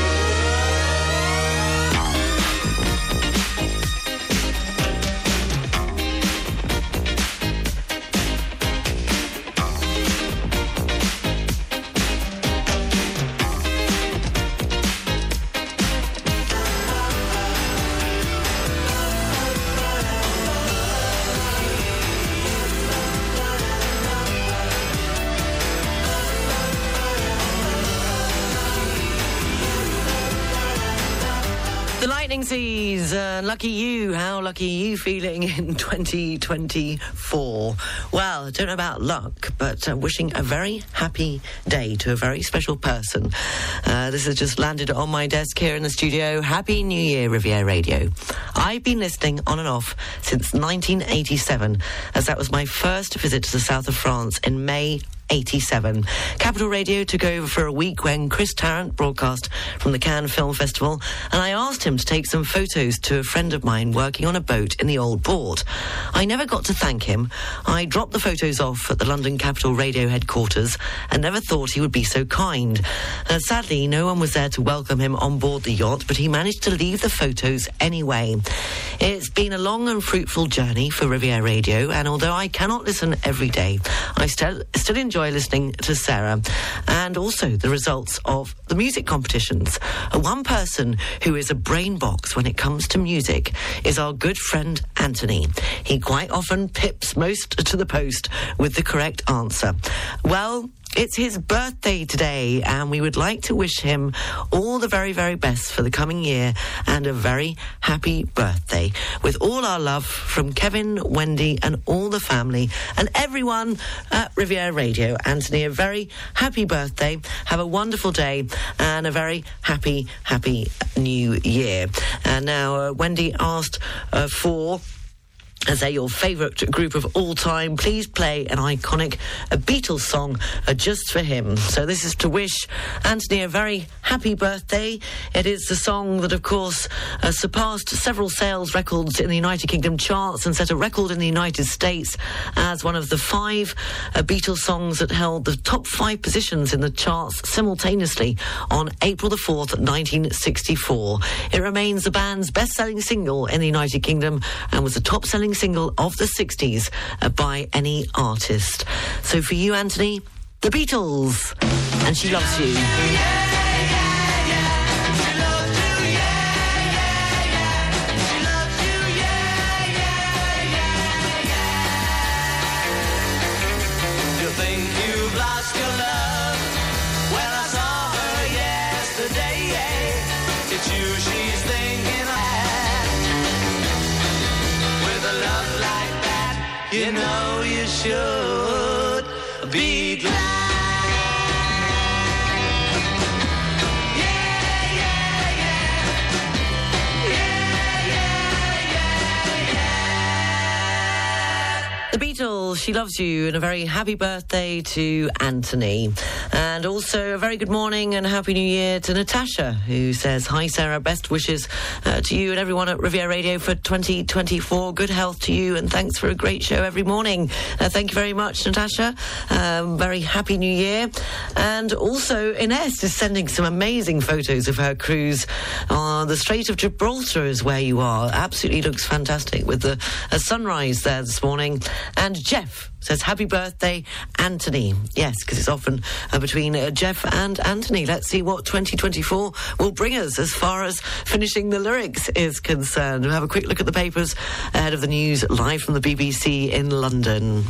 Speaker 1: Seas, uh, lucky you. How lucky are you feeling in 2024? Well, I don't know about luck, but uh, wishing a very happy day to a very special person. Uh, this has just landed on my desk here in the studio. Happy New Year, Riviera Radio. I've been listening on and off since 1987, as that was my first visit to the south of France in May 87. Capital Radio took over for a week when Chris Tarrant broadcast from the Cannes Film Festival, and I asked him to take some photos to a friend of mine working on a boat in the Old Port. I never got to thank him. I dropped the photos off at the London Capital Radio headquarters and never thought he would be so kind. Uh, sadly, no one was there to welcome him on board the yacht, but he managed to leave the photos anyway. It's been a long and fruitful journey for Riviera Radio, and although I cannot listen every day, I still still enjoy listening to Sarah and also the results of the music competitions. Uh, one person who is a brain box when it comes to music is our good friend Anthony. He quite often pips most to the post with the correct answer. Well, it's his birthday today, and we would like to wish him all the very, very best for the coming year and a very happy birthday. With all our love from Kevin, Wendy, and all the family, and everyone at Riviera Radio. Anthony, a very happy birthday. Have a wonderful day, and a very happy, happy new year. And now, uh, Wendy asked uh, for as they're your favourite group of all time, please play an iconic a Beatles song uh, just for him. So this is to wish Anthony a very happy birthday. It is the song that, of course, uh, surpassed several sales records in the United Kingdom charts and set a record in the United States as one of the five uh, Beatles songs that held the top five positions in the charts simultaneously on April the 4th, 1964. It remains the band's best-selling single in the United Kingdom and was the top-selling single of the 60s uh, by any artist. So for you, Anthony, the Beatles, and she loves you.
Speaker 3: You you know
Speaker 1: She Loves You, and a very happy birthday to Anthony. And also a very good morning and happy new year to Natasha, who says, Hi, Sarah, best wishes uh, to you and everyone at Riviera Radio for 2024. Good health to you, and thanks for a great show every morning. Uh, thank you very much, Natasha. Um, very happy new year. And also, Ines is sending some amazing photos of her cruise on the Strait of Gibraltar, is where you are. Absolutely looks fantastic with the sunrise there this morning. And Jeff says, Happy birthday, Anthony. Yes, because it's often uh, between uh, Jeff and Anthony. Let's see what 2024 will bring us as far as finishing the lyrics is concerned. We'll have a quick look at the papers ahead of the news live from the BBC in London.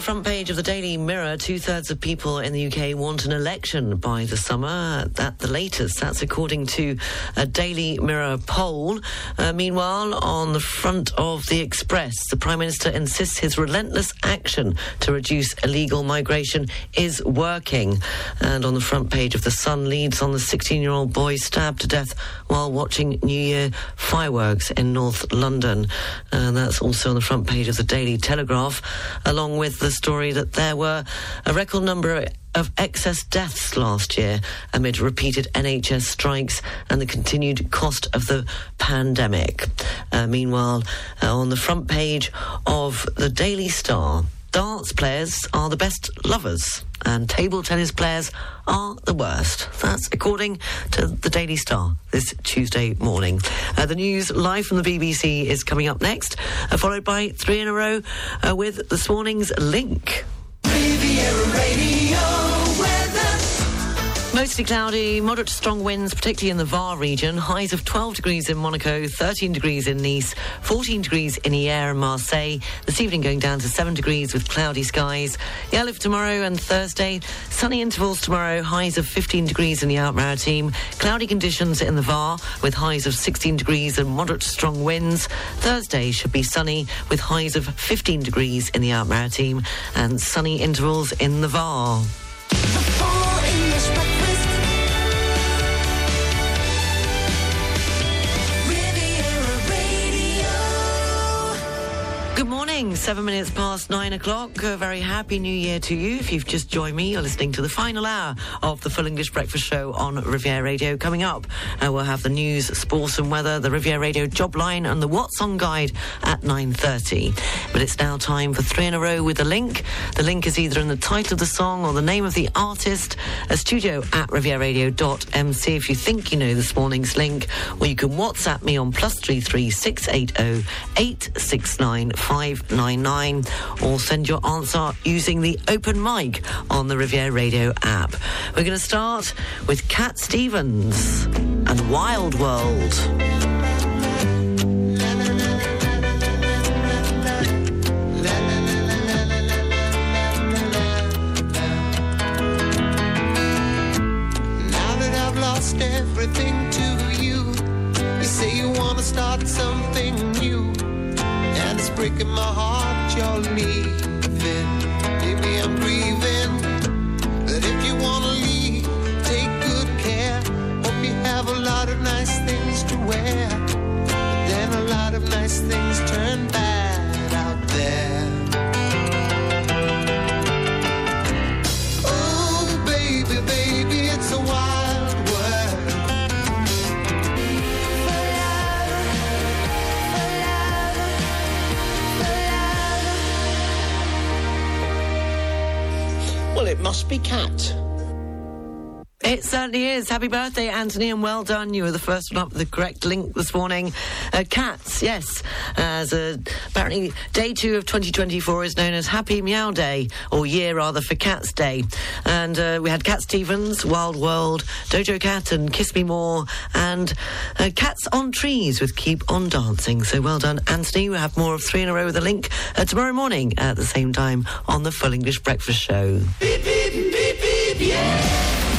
Speaker 1: Front page of the Daily Mirror, two thirds of people in the UK want an election by the summer. At the latest, that's according to a Daily Mirror poll. Uh, meanwhile, on the front of the Express, the Prime Minister insists his relentless action to reduce illegal migration is working. And on the front page of The Sun, leads on the 16 year old boy stabbed to death while watching New Year fireworks in North London. And that's also on the front page of the Daily Telegraph, along with the story that there were a record number of excess deaths last year amid repeated NHS strikes and the continued cost of the pandemic. Uh, meanwhile, uh, on the front page of the Daily Star, darts players are the best lovers and table tennis players are the worst. That's according to the Daily Star this Tuesday morning. Uh, the news live from the BBC is coming up next, uh, followed by three in a row uh, with this morning's link. Mostly cloudy, moderate to strong winds, particularly in the Var region. Highs of 12 degrees in Monaco, 13 degrees in Nice, 14 degrees in Hyères and Marseille. This evening going down to 7 degrees with cloudy skies. The Elif tomorrow and Thursday. Sunny intervals tomorrow, highs of 15 degrees in the Alpes-Maritimes. Cloudy conditions in the Var with highs of 16 degrees and moderate to strong winds. Thursday should be sunny with highs of 15 degrees in the Alpes-Maritimes and sunny intervals in the Var. Seven minutes past nine o'clock. A very happy new year to you. If you've just joined me, you're listening to the final hour of the Full English Breakfast Show on Riviera Radio. Coming up, uh, we'll have the news, sports and weather, the Riviera Radio job line and the What's On guide at 9.30. But it's now time for three in a row with a link. The link is either in the title of the song or the name of the artist. A studio at rivieradio.mc if you think you know this morning's link. Or you can WhatsApp me on plus three three six eight oh eight six nine 599 or send your answer using the open mic on the Riviera Radio app. We're going to start with Cat Stevens and Wild World. Certainly is. Happy birthday, Anthony, and well done. You were the first one up with the correct link this morning. Uh, cats, yes. As uh, apparently, day two of 2024 is known as Happy Meow Day, or year rather for Cats Day. And uh, we had Cat Stevens, Wild World, Doja Cat, and Kiss Me More, and uh, Cats on Trees with Keep On Dancing. So well done, Anthony. We'll have more of three in a row with a link uh, tomorrow morning at the same time on the Full English Breakfast Show.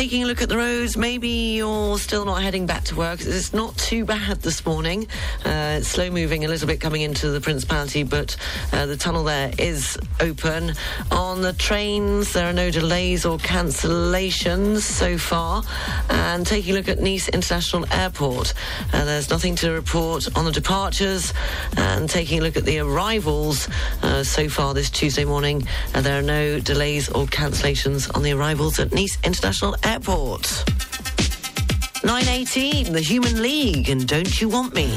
Speaker 1: Taking a look at the roads, maybe you're still not heading back to work. It's not too bad this morning. Uh, it's slow moving a little bit coming into the Principality, but uh, the tunnel there is open. On the trains, there are no delays or cancellations so far. And taking a look at Nice International Airport, uh, there's nothing to report on the departures. And taking a look at the arrivals uh, so far this Tuesday morning, uh, there are no delays or cancellations on the arrivals at Nice International Airport. 918, the Human League, and Don't You Want Me?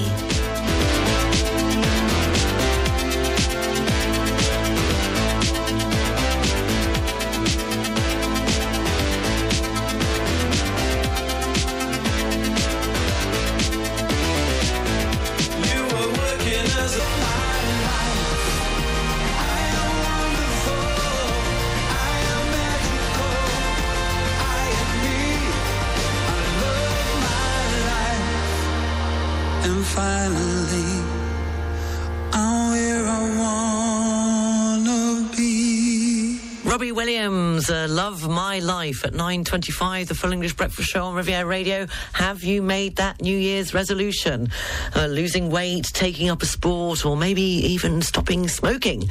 Speaker 1: Robbie Williams, uh, Love My Life at 9.25, the Full English Breakfast Show on Riviera Radio. Have you made that New Year's resolution? Uh, losing weight, taking up a sport, or maybe even stopping smoking?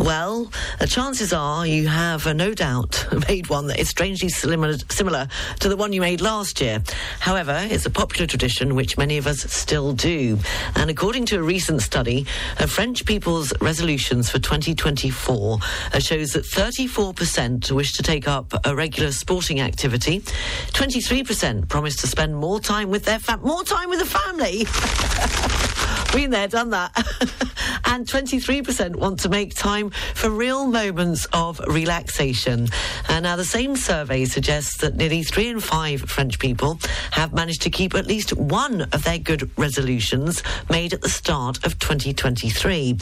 Speaker 1: Well, uh, chances are you have uh, no doubt made one that is strangely similar, similar to the one you made last year. However, it's a popular tradition which many of us still do. And according to a recent study, uh, French people's resolutions for 2024 uh, shows that 34% wish to take up a regular sporting activity, 23% promise to spend more time with their fam- more time with the family. Been there, done that. and 23% want to make time for real moments of relaxation. And now, the same survey suggests that nearly three in five French people have managed to keep at least one of their good resolutions made at the start of 2023.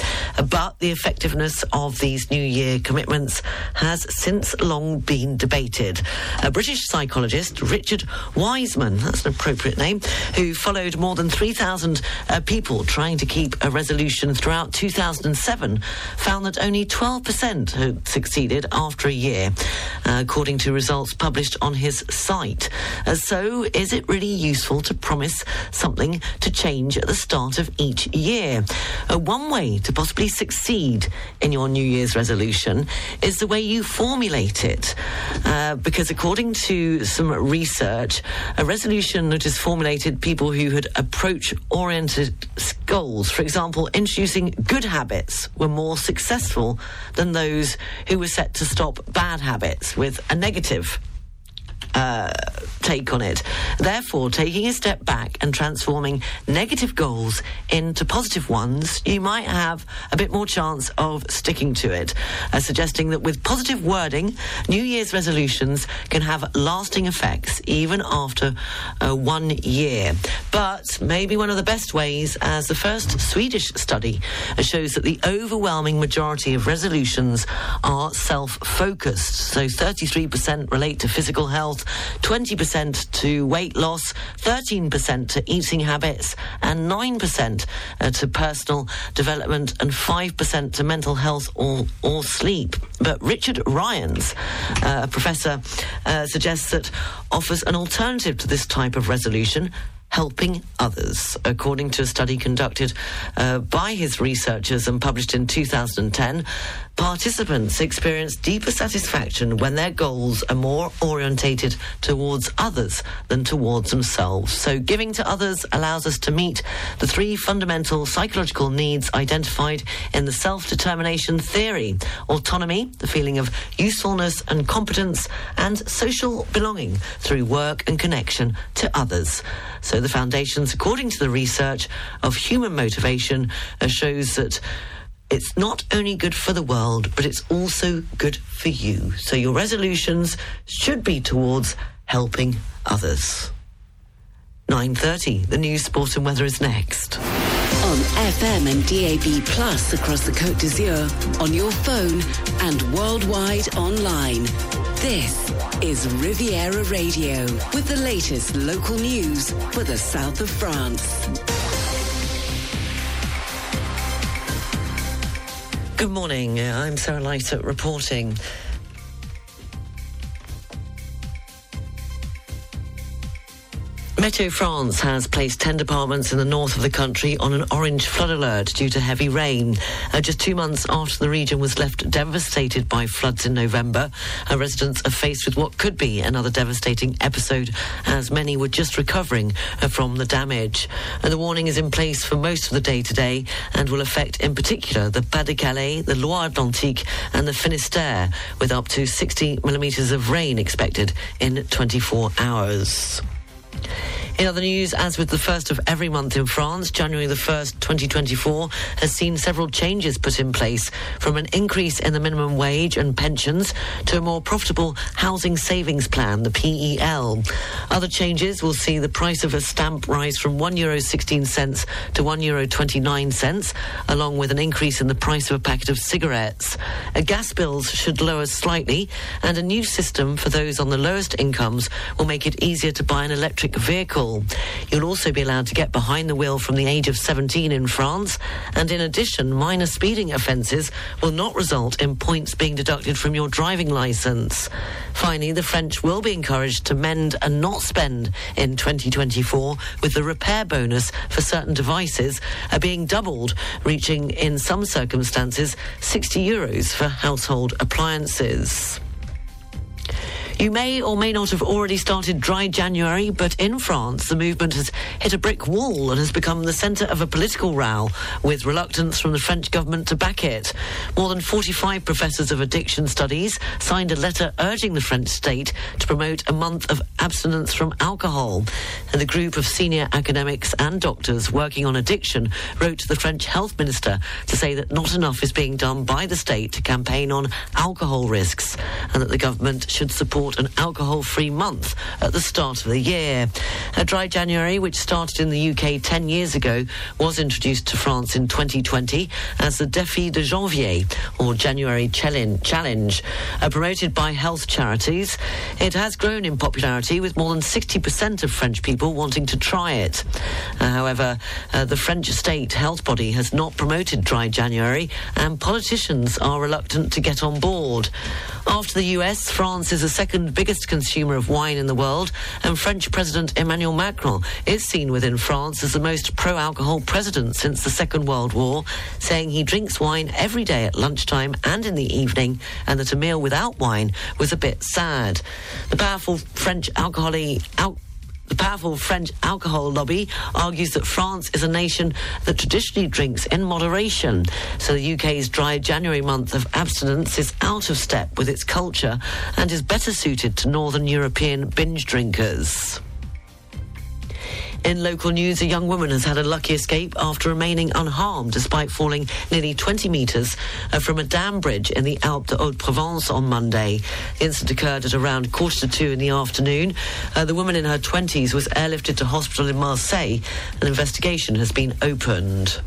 Speaker 1: But the effectiveness of these New Year commitments has since long been debated. A British psychologist, Richard Wiseman, that's an appropriate name, who followed more than 3,000 uh, people trying to keep a resolution throughout 2007, found that only 12% had succeeded after a year, uh, according to results published on his site. Uh, so, is it really useful to promise something to change at the start of each year? Uh, one way to possibly succeed in your New Year's resolution is the way you formulate it. Because according to some research, a resolution that is formulated people who had approach oriented goals, for example, introducing good habits, were more successful than those who were set to stop bad habits with a negative uh, take on it. Therefore, taking a step back and transforming negative goals into positive ones, you might have a bit more chance of sticking to it. Uh, suggesting that with positive wording, New Year's resolutions can have lasting effects even after uh, one year. But maybe one of the best ways, as the first Swedish study shows that the overwhelming majority of resolutions are self focused. So 33% relate to physical health. 20% to weight loss, 13% to eating habits, and 9% uh, to personal development, and 5% to mental health or, or sleep. But Richard Ryans, uh, a professor, uh, suggests that offers an alternative to this type of resolution helping others. According to a study conducted uh, by his researchers and published in 2010, participants experience deeper satisfaction when their goals are more orientated towards others than towards themselves. So, giving to others allows us to meet the three fundamental psychological needs identified in the self determination theory autonomy, the feeling of usefulness and competence, and social belonging through work and connection to others. So, the foundations, according to the research of human motivation, uh, shows that it's not only good for the world, but it's also good for you. So your resolutions should be towards helping others. 9.30, the news, sport and weather is next.
Speaker 2: On FM and DAB Plus across the Côte d'Azur, on your phone and worldwide online. This is Riviera Radio with the latest local news for the south of France.
Speaker 1: Good morning. uh, I'm Sarah Lighter reporting. Meteo France has placed 10 departments in the north of the country on an orange flood alert due to heavy rain. Uh, just two months after the region was left devastated by floods in November, uh, residents are faced with what could be another devastating episode as many were just recovering uh, from the damage. The warning is in place for most of the day today and will affect in particular the Pas-de-Calais, the Loire-Atlantique and the Finistère with up to 60 millimetres of rain expected in 24 hours. In other news, as with the first of every month in France, January the 1st, 2024, has seen several changes put in place from an increase in the minimum wage and pensions to a more profitable housing savings plan, the PEL. Other changes will see the price of a stamp rise from €1.16 to €1.29, along with an increase in the price of a packet of cigarettes. Uh, gas bills should lower slightly, and a new system for those on the lowest incomes will make it easier to buy an electric vehicle vehicle. You'll also be allowed to get behind the wheel from the age of 17 in France, and in addition, minor speeding offences will not result in points being deducted from your driving licence. Finally, the French will be encouraged to mend and not spend in 2024, with the repair bonus for certain devices uh, being doubled, reaching in some circumstances 60 euros for household appliances. You may or may not have already started dry January, but in France, the movement has hit a brick wall and has become the centre of a political row, with reluctance from the French government to back it. More than 45 professors of addiction studies signed a letter urging the French state to promote a month of abstinence from alcohol. And the group of senior academics and doctors working on addiction wrote to the French health minister to say that not enough is being done by the state to campaign on alcohol risks and that the government should support an alcohol free month at the start of the year. A dry January, which started in the UK 10 years ago, was introduced to France in 2020 as the Défi de Janvier, or January Challenge, uh, promoted by health charities. It has grown in popularity with more than 60% of French people wanting to try it. Uh, however, uh, the French state health body has not promoted dry January, and politicians are reluctant to get on board. After the US, France is the second biggest consumer of wine in the world, and French President Emmanuel Macron is seen within France as the most pro alcohol president since the Second World War, saying he drinks wine every day at lunchtime and in the evening, and that a meal without wine was a bit sad. The powerful French alcoholic. Al- the powerful French alcohol lobby argues that France is a nation that traditionally drinks in moderation. So the UK's dry January month of abstinence is out of step with its culture and is better suited to Northern European binge drinkers. In local news, a young woman has had a lucky escape after remaining unharmed despite falling nearly 20 metres uh, from a dam bridge in the Alpes de Haute-Provence on Monday. The incident occurred at around quarter to two in the afternoon. Uh, the woman in her 20s was airlifted to hospital in Marseille. An investigation has been opened.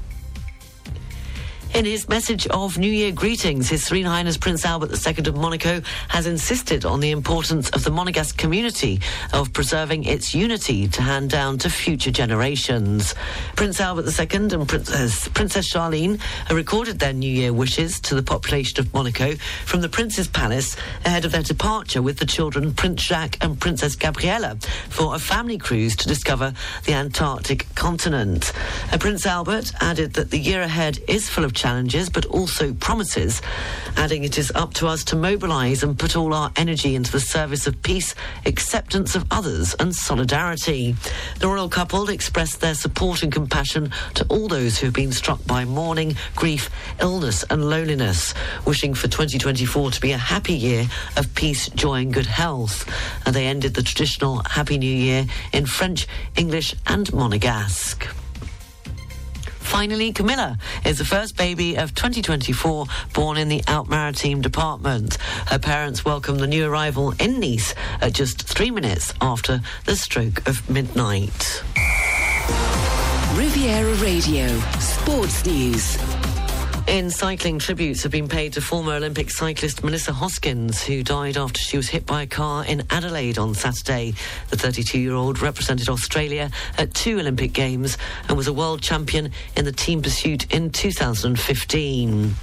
Speaker 1: In his message of New Year greetings, His Serene Highness Prince Albert II of Monaco has insisted on the importance of the Monegasque community of preserving its unity to hand down to future generations. Prince Albert II and Princess, Princess Charlene recorded their New Year wishes to the population of Monaco from the Prince's Palace ahead of their departure with the children Prince Jacques and Princess Gabriella for a family cruise to discover the Antarctic continent. Uh, Prince Albert added that the year ahead is full of challenges but also promises, adding it is up to us to mobilise and put all our energy into the service of peace, acceptance of others, and solidarity. The royal couple expressed their support and compassion to all those who have been struck by mourning, grief, illness, and loneliness, wishing for 2024 to be a happy year of peace, joy, and good health. And they ended the traditional Happy New Year in French, English, and Monegasque. Finally, Camilla is the first baby of 2024 born in the Alpes-Maritimes department. Her parents welcomed the new arrival in Nice at just three minutes after the stroke of midnight.
Speaker 2: Riviera Radio, Sports News.
Speaker 1: In cycling, tributes have been paid to former Olympic cyclist Melissa Hoskins, who died after she was hit by a car in Adelaide on Saturday. The 32 year old represented Australia at two Olympic Games and was a world champion in the team pursuit in 2015.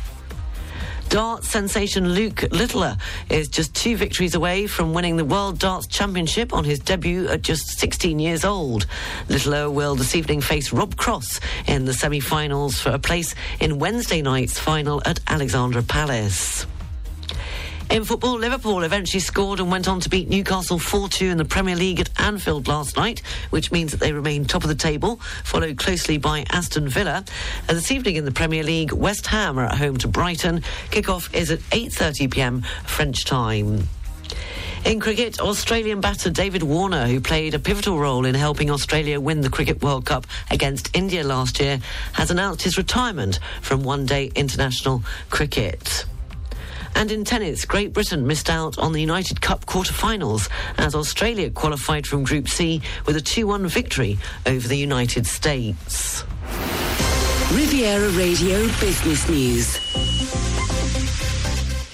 Speaker 1: Darts sensation Luke Littler is just two victories away from winning the World Darts Championship on his debut at just 16 years old. Littler will this evening face Rob Cross in the semi finals for a place in Wednesday night's final at Alexandra Palace. In football, Liverpool eventually scored and went on to beat Newcastle 4 2 in the Premier League at Anfield last night, which means that they remain top of the table, followed closely by Aston Villa. And this evening in the Premier League, West Ham are at home to Brighton. Kickoff is at 8:30 p.m. French time. In cricket, Australian batter David Warner, who played a pivotal role in helping Australia win the Cricket World Cup against India last year, has announced his retirement from one day international cricket. And in tennis, Great Britain missed out on the United Cup quarter-finals as Australia qualified from Group C with a 2-1 victory over the United States.
Speaker 2: Riviera Radio Business News.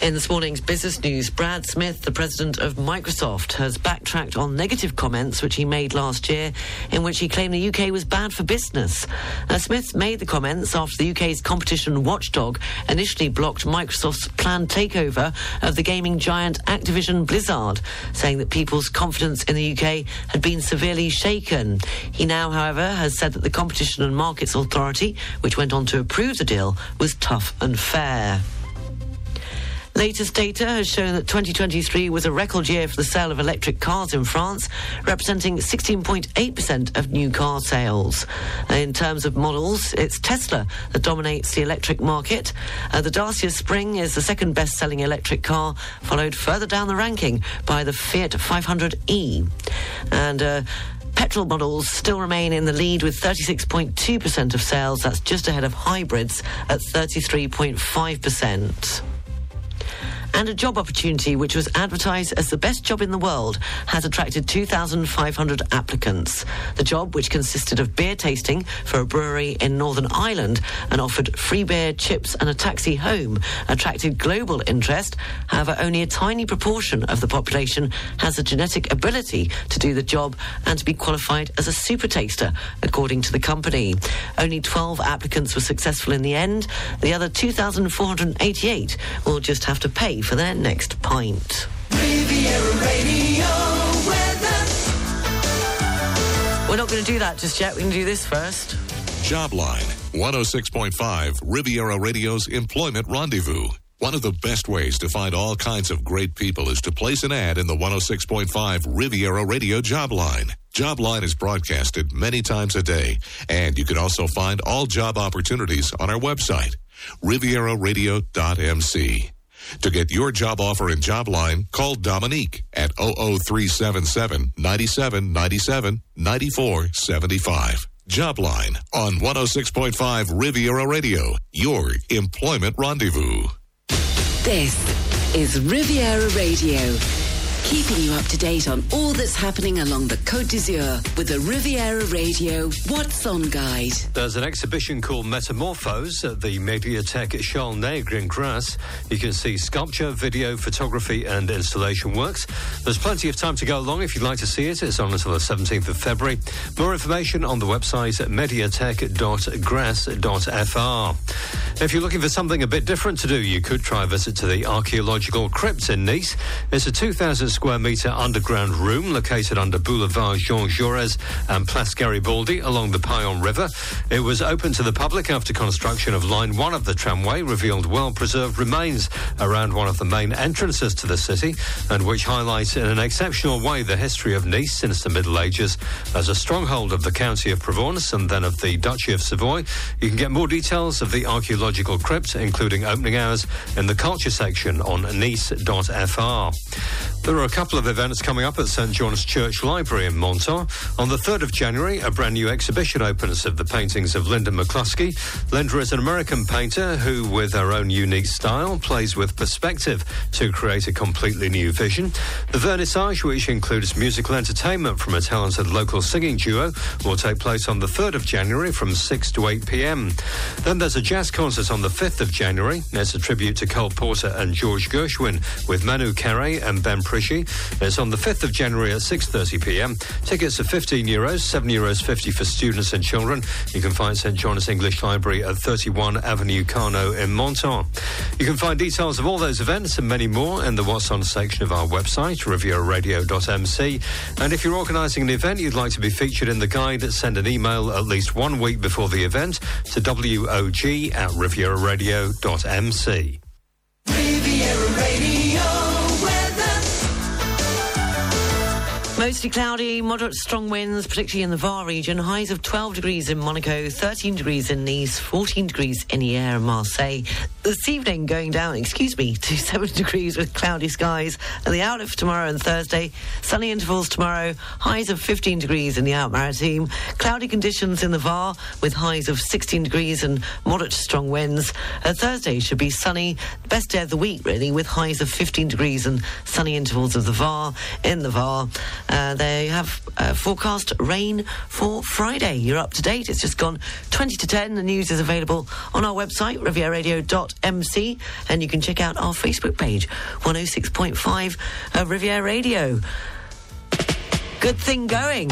Speaker 1: In this morning's business news, Brad Smith, the president of Microsoft, has backtracked on negative comments which he made last year, in which he claimed the UK was bad for business. Uh, Smith made the comments after the UK's competition watchdog initially blocked Microsoft's planned takeover of the gaming giant Activision Blizzard, saying that people's confidence in the UK had been severely shaken. He now, however, has said that the Competition and Markets Authority, which went on to approve the deal, was tough and fair. Latest data has shown that 2023 was a record year for the sale of electric cars in France, representing 16.8% of new car sales. In terms of models, it's Tesla that dominates the electric market. Uh, the Dacia Spring is the second best selling electric car, followed further down the ranking by the Fiat 500e. And uh, Petrol models still remain in the lead with 36.2% of sales. That's just ahead of hybrids at 33.5% and a job opportunity which was advertised as the best job in the world has attracted 2,500 applicants. The job, which consisted of beer tasting for a brewery in Northern Ireland and offered free beer, chips, and a taxi home, attracted global interest. However, only a tiny proportion of the population has the genetic ability to do the job and to be qualified as a super taster, according to the company. Only 12 applicants were successful in the end. The other 2,488 will just have to pay for their next pint.
Speaker 3: Riviera Radio weather.
Speaker 1: We're not going to do that just yet. We can do this first.
Speaker 11: Jobline 106.5 Riviera Radio's Employment Rendezvous. One of the best ways to find all kinds of great people is to place an ad in the 106.5 Riviera Radio Jobline. Jobline is broadcasted many times a day, and you can also find all job opportunities on our website, rivieraradio.mc. To get your job offer in Jobline, call Dominique at 00377 9797 9475. Jobline on 106.5 Riviera Radio, your employment rendezvous.
Speaker 2: This is Riviera Radio, keeping you up to date on all that's happening along the Côte d'Azur with the Riviera Radio What's On Guide.
Speaker 12: There's an exhibition called Metamorphose at the Mediathèque Charles Nègre in Grasse. You can see sculpture, video, photography, and installation works. There's plenty of time to go along if you'd like to see it. It's on until the 17th of February. More information on the website at mediathèque.grasse.fr. If you're looking for something a bit different to do, you could try a visit to the archaeological crypt in Nice. It's a 2,000 square metre underground room located under Boulevard Jean Jaurès and Place Garibaldi along the Paillon River. It was open to the public after construction of line one of the tramway revealed well preserved remains around one of the main entrances to the city and which highlights in an exceptional way the history of Nice since the Middle Ages as a stronghold of the County of Provence and then of the Duchy of Savoy. You can get more details of the archaeological crypt, including opening hours, in the culture section on nice.fr. are a couple of events coming up at St John's Church Library in Menton. On the 3rd of January, a brand new exhibition opens of the paintings of Linda McCluskey. Linda is an American painter who, with her own unique style, plays with perspective to create a completely new vision. The vernissage, which includes musical entertainment from a talented local singing duo, will take place on the 3rd of January from 6 to 8 p.m. Then there's a jazz concert on the 5th of January. It's a tribute to Cole Porter and George Gershwin with Manu Carre and Ben It's on the 5th of January at 6.30 p.m. Tickets are 15 euros, 7 euros 50 for students and children. You can find St John's English Library at 31 Avenue Carnot in Menton. You can find details of all those events and many more in the What's On section of our website, rivieraradio.mc. And if you're organising an event you'd like to be featured in the guide, send an email at least one week before the event to wog at rivieraradio.mc.
Speaker 3: Riviera Radio
Speaker 1: Mostly cloudy, moderate strong winds, particularly in the Var region. Highs of 12 degrees in Monaco, 13 degrees in Nice, 14 degrees in Hyères and Marseille. This evening going down, excuse me, to 7 degrees with cloudy skies. And the outlook for tomorrow and Thursday, sunny intervals tomorrow, highs of 15 degrees in the Alpes-Maritimes. Cloudy conditions in the Var with highs of 16 degrees and moderate strong winds. Uh, Thursday should be sunny, best day of the week really, with highs of 15 degrees and sunny intervals of the Var in the Var. Uh, they have uh, forecast rain for Friday. You're up to date. It's just gone 20 to 10. The news is available on our website, rivieradio.mc, and you can check out our Facebook page, 106.5 uh, Riviera Radio. Good thing going.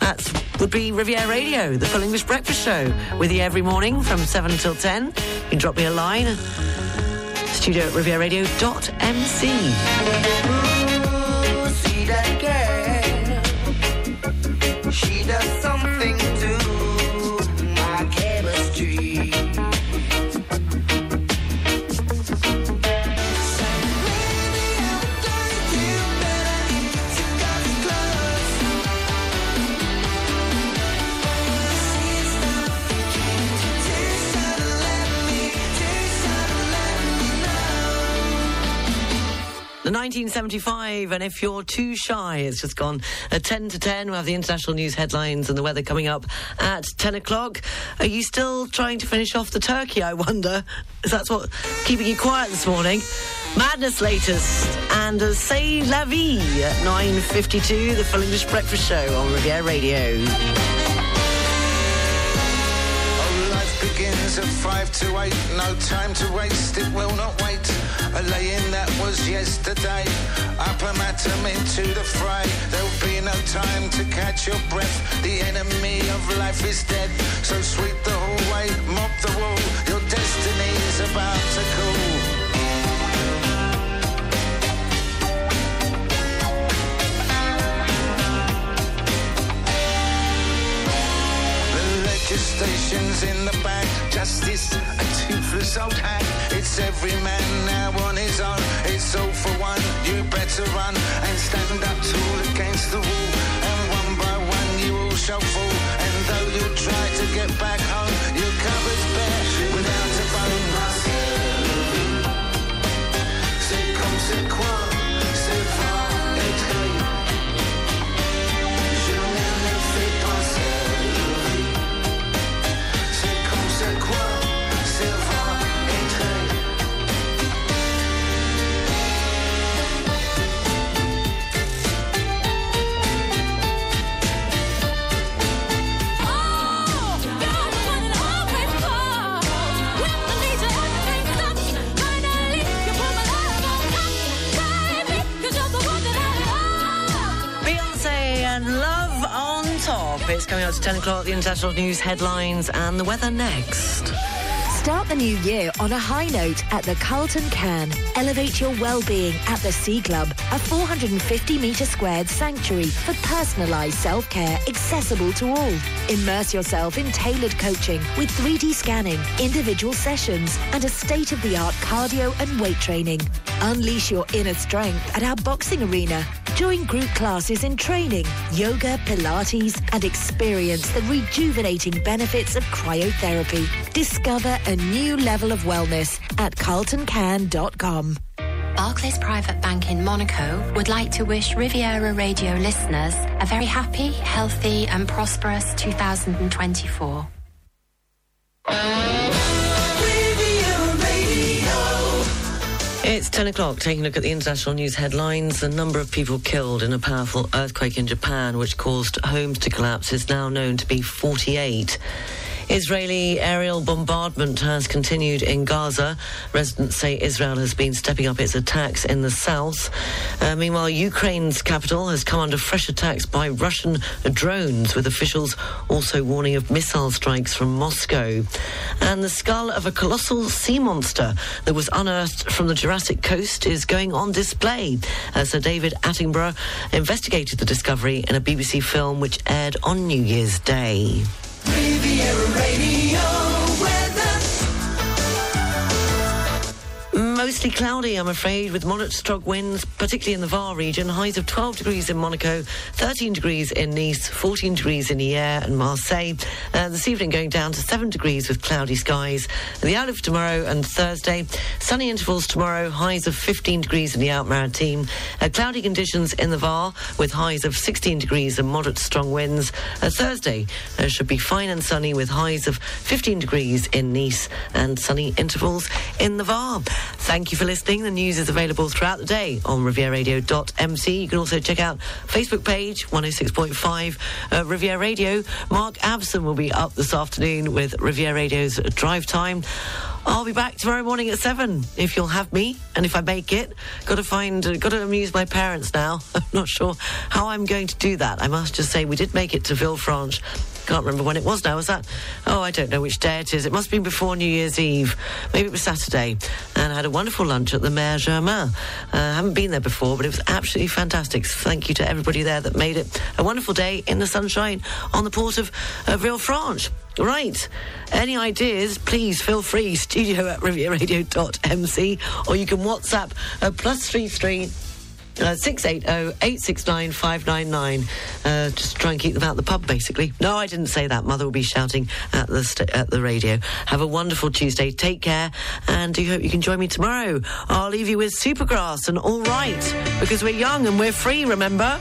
Speaker 1: That would be Riviera Radio, the full English breakfast show, with you every morning from 7 until 10. You can drop me a line. Studio at rivieradio.mc. The 1975, and if you're too shy, it's just gone at 10 to 10. We'll have the international news headlines and the weather coming up at 10 o'clock. Are you still trying to finish off the turkey, I wonder? Is that what keeping you quiet this morning? Madness latest and uh, C'est La Vie at 9.52, the full English breakfast show on Riviera Radio.
Speaker 13: Oh, life begins at five to eight. No time to waste, it will not wait. A laying that was yesterday. Up a atom into the fray. There'll be no time to catch your breath. The enemy of life is dead. So sweep the hallway, mop the wall. Your destiny is about to. The legislation's in the bag. Justice, a toothless old hag. It's every man now on his own. It's all for one. You better run and stand up tall against the wall. And one by one you all shall fall. And though you try to get back home, your cupboard's
Speaker 1: It's coming up to 10 o'clock, the international news headlines and the weather next.
Speaker 9: Start the new year on a high note at the Carlton Cannes. Elevate your well-being at the Sea Club, a 450 metre squared sanctuary for personalised self-care accessible to all. Immerse yourself in tailored coaching with 3D scanning, individual sessions, and a state-of-the-art cardio and weight training. Unleash your inner strength at our boxing arena. Join group classes in training, yoga, Pilates, and experience the rejuvenating benefits of cryotherapy. Discover a new level of wellness at carltoncannes.com.
Speaker 5: Barclays Private Bank in Monaco would like to wish Riviera Radio listeners a very happy, healthy, and prosperous 2024.
Speaker 1: It's 10 o'clock, taking a look at the international news headlines. The number of people killed in a powerful earthquake in Japan, which caused homes to collapse, is now known to be 48. Israeli aerial bombardment has continued in Gaza. Residents say Israel has been stepping up its attacks in the south. Uh, meanwhile, Ukraine's capital has come under fresh attacks by Russian drones, with officials also warning of missile strikes from Moscow. And the skull of a colossal sea monster that was unearthed from the Jurassic coast is going on display. Uh, Sir David Attenborough investigated the discovery in a BBC film which aired on New Year's Day.
Speaker 3: Riviera Radio
Speaker 1: Mostly cloudy, I'm afraid, with moderate strong winds, particularly in the Var region. Highs of 12 degrees in Monaco, 13 degrees in Nice, 14 degrees in Hyères and Marseille. Uh, this evening going down to 7 degrees with cloudy skies. The outlook for tomorrow and Thursday, sunny intervals tomorrow, highs of 15 degrees in the Alpes-Maritimes. Uh, cloudy conditions in the Var with highs of 16 degrees and moderate strong winds. Uh, Thursday uh, should be fine and sunny with highs of 15 degrees in Nice and sunny intervals in the Var. Thank you for listening. The news is available throughout the day on rivieradio.mc. You can also check out Facebook page 106.5 uh, Riviera Radio. Mark Abson will be up this afternoon with Riviera Radio's Drive Time. I'll be back tomorrow morning at seven if you'll have me, and if I make it, got to find, uh, got to amuse my parents now. I'm not sure how I'm going to do that. I must just say we did make it to Villefranche. Can't remember when it was now. Was that? Oh, I don't know which day it is. It must been before New Year's Eve. Maybe it was Saturday. And I had a wonderful lunch at the Mère Germaine. Uh, I haven't been there before, but it was absolutely fantastic. Thank you to everybody there that made it a wonderful day in the sunshine on the port of uh, Villefranche. Right. Any ideas, please feel free. Studio at rivieradio.mc or you can WhatsApp uh, plus three three. Uh, 680-869-599. Uh, just try and keep them out the pub, basically. No, I didn't say that. Mother will be shouting at the st- at the radio. Have a wonderful Tuesday. Take care, and do hope you can join me tomorrow. I'll leave you with Supergrass and All Right, because we're young and we're free, remember?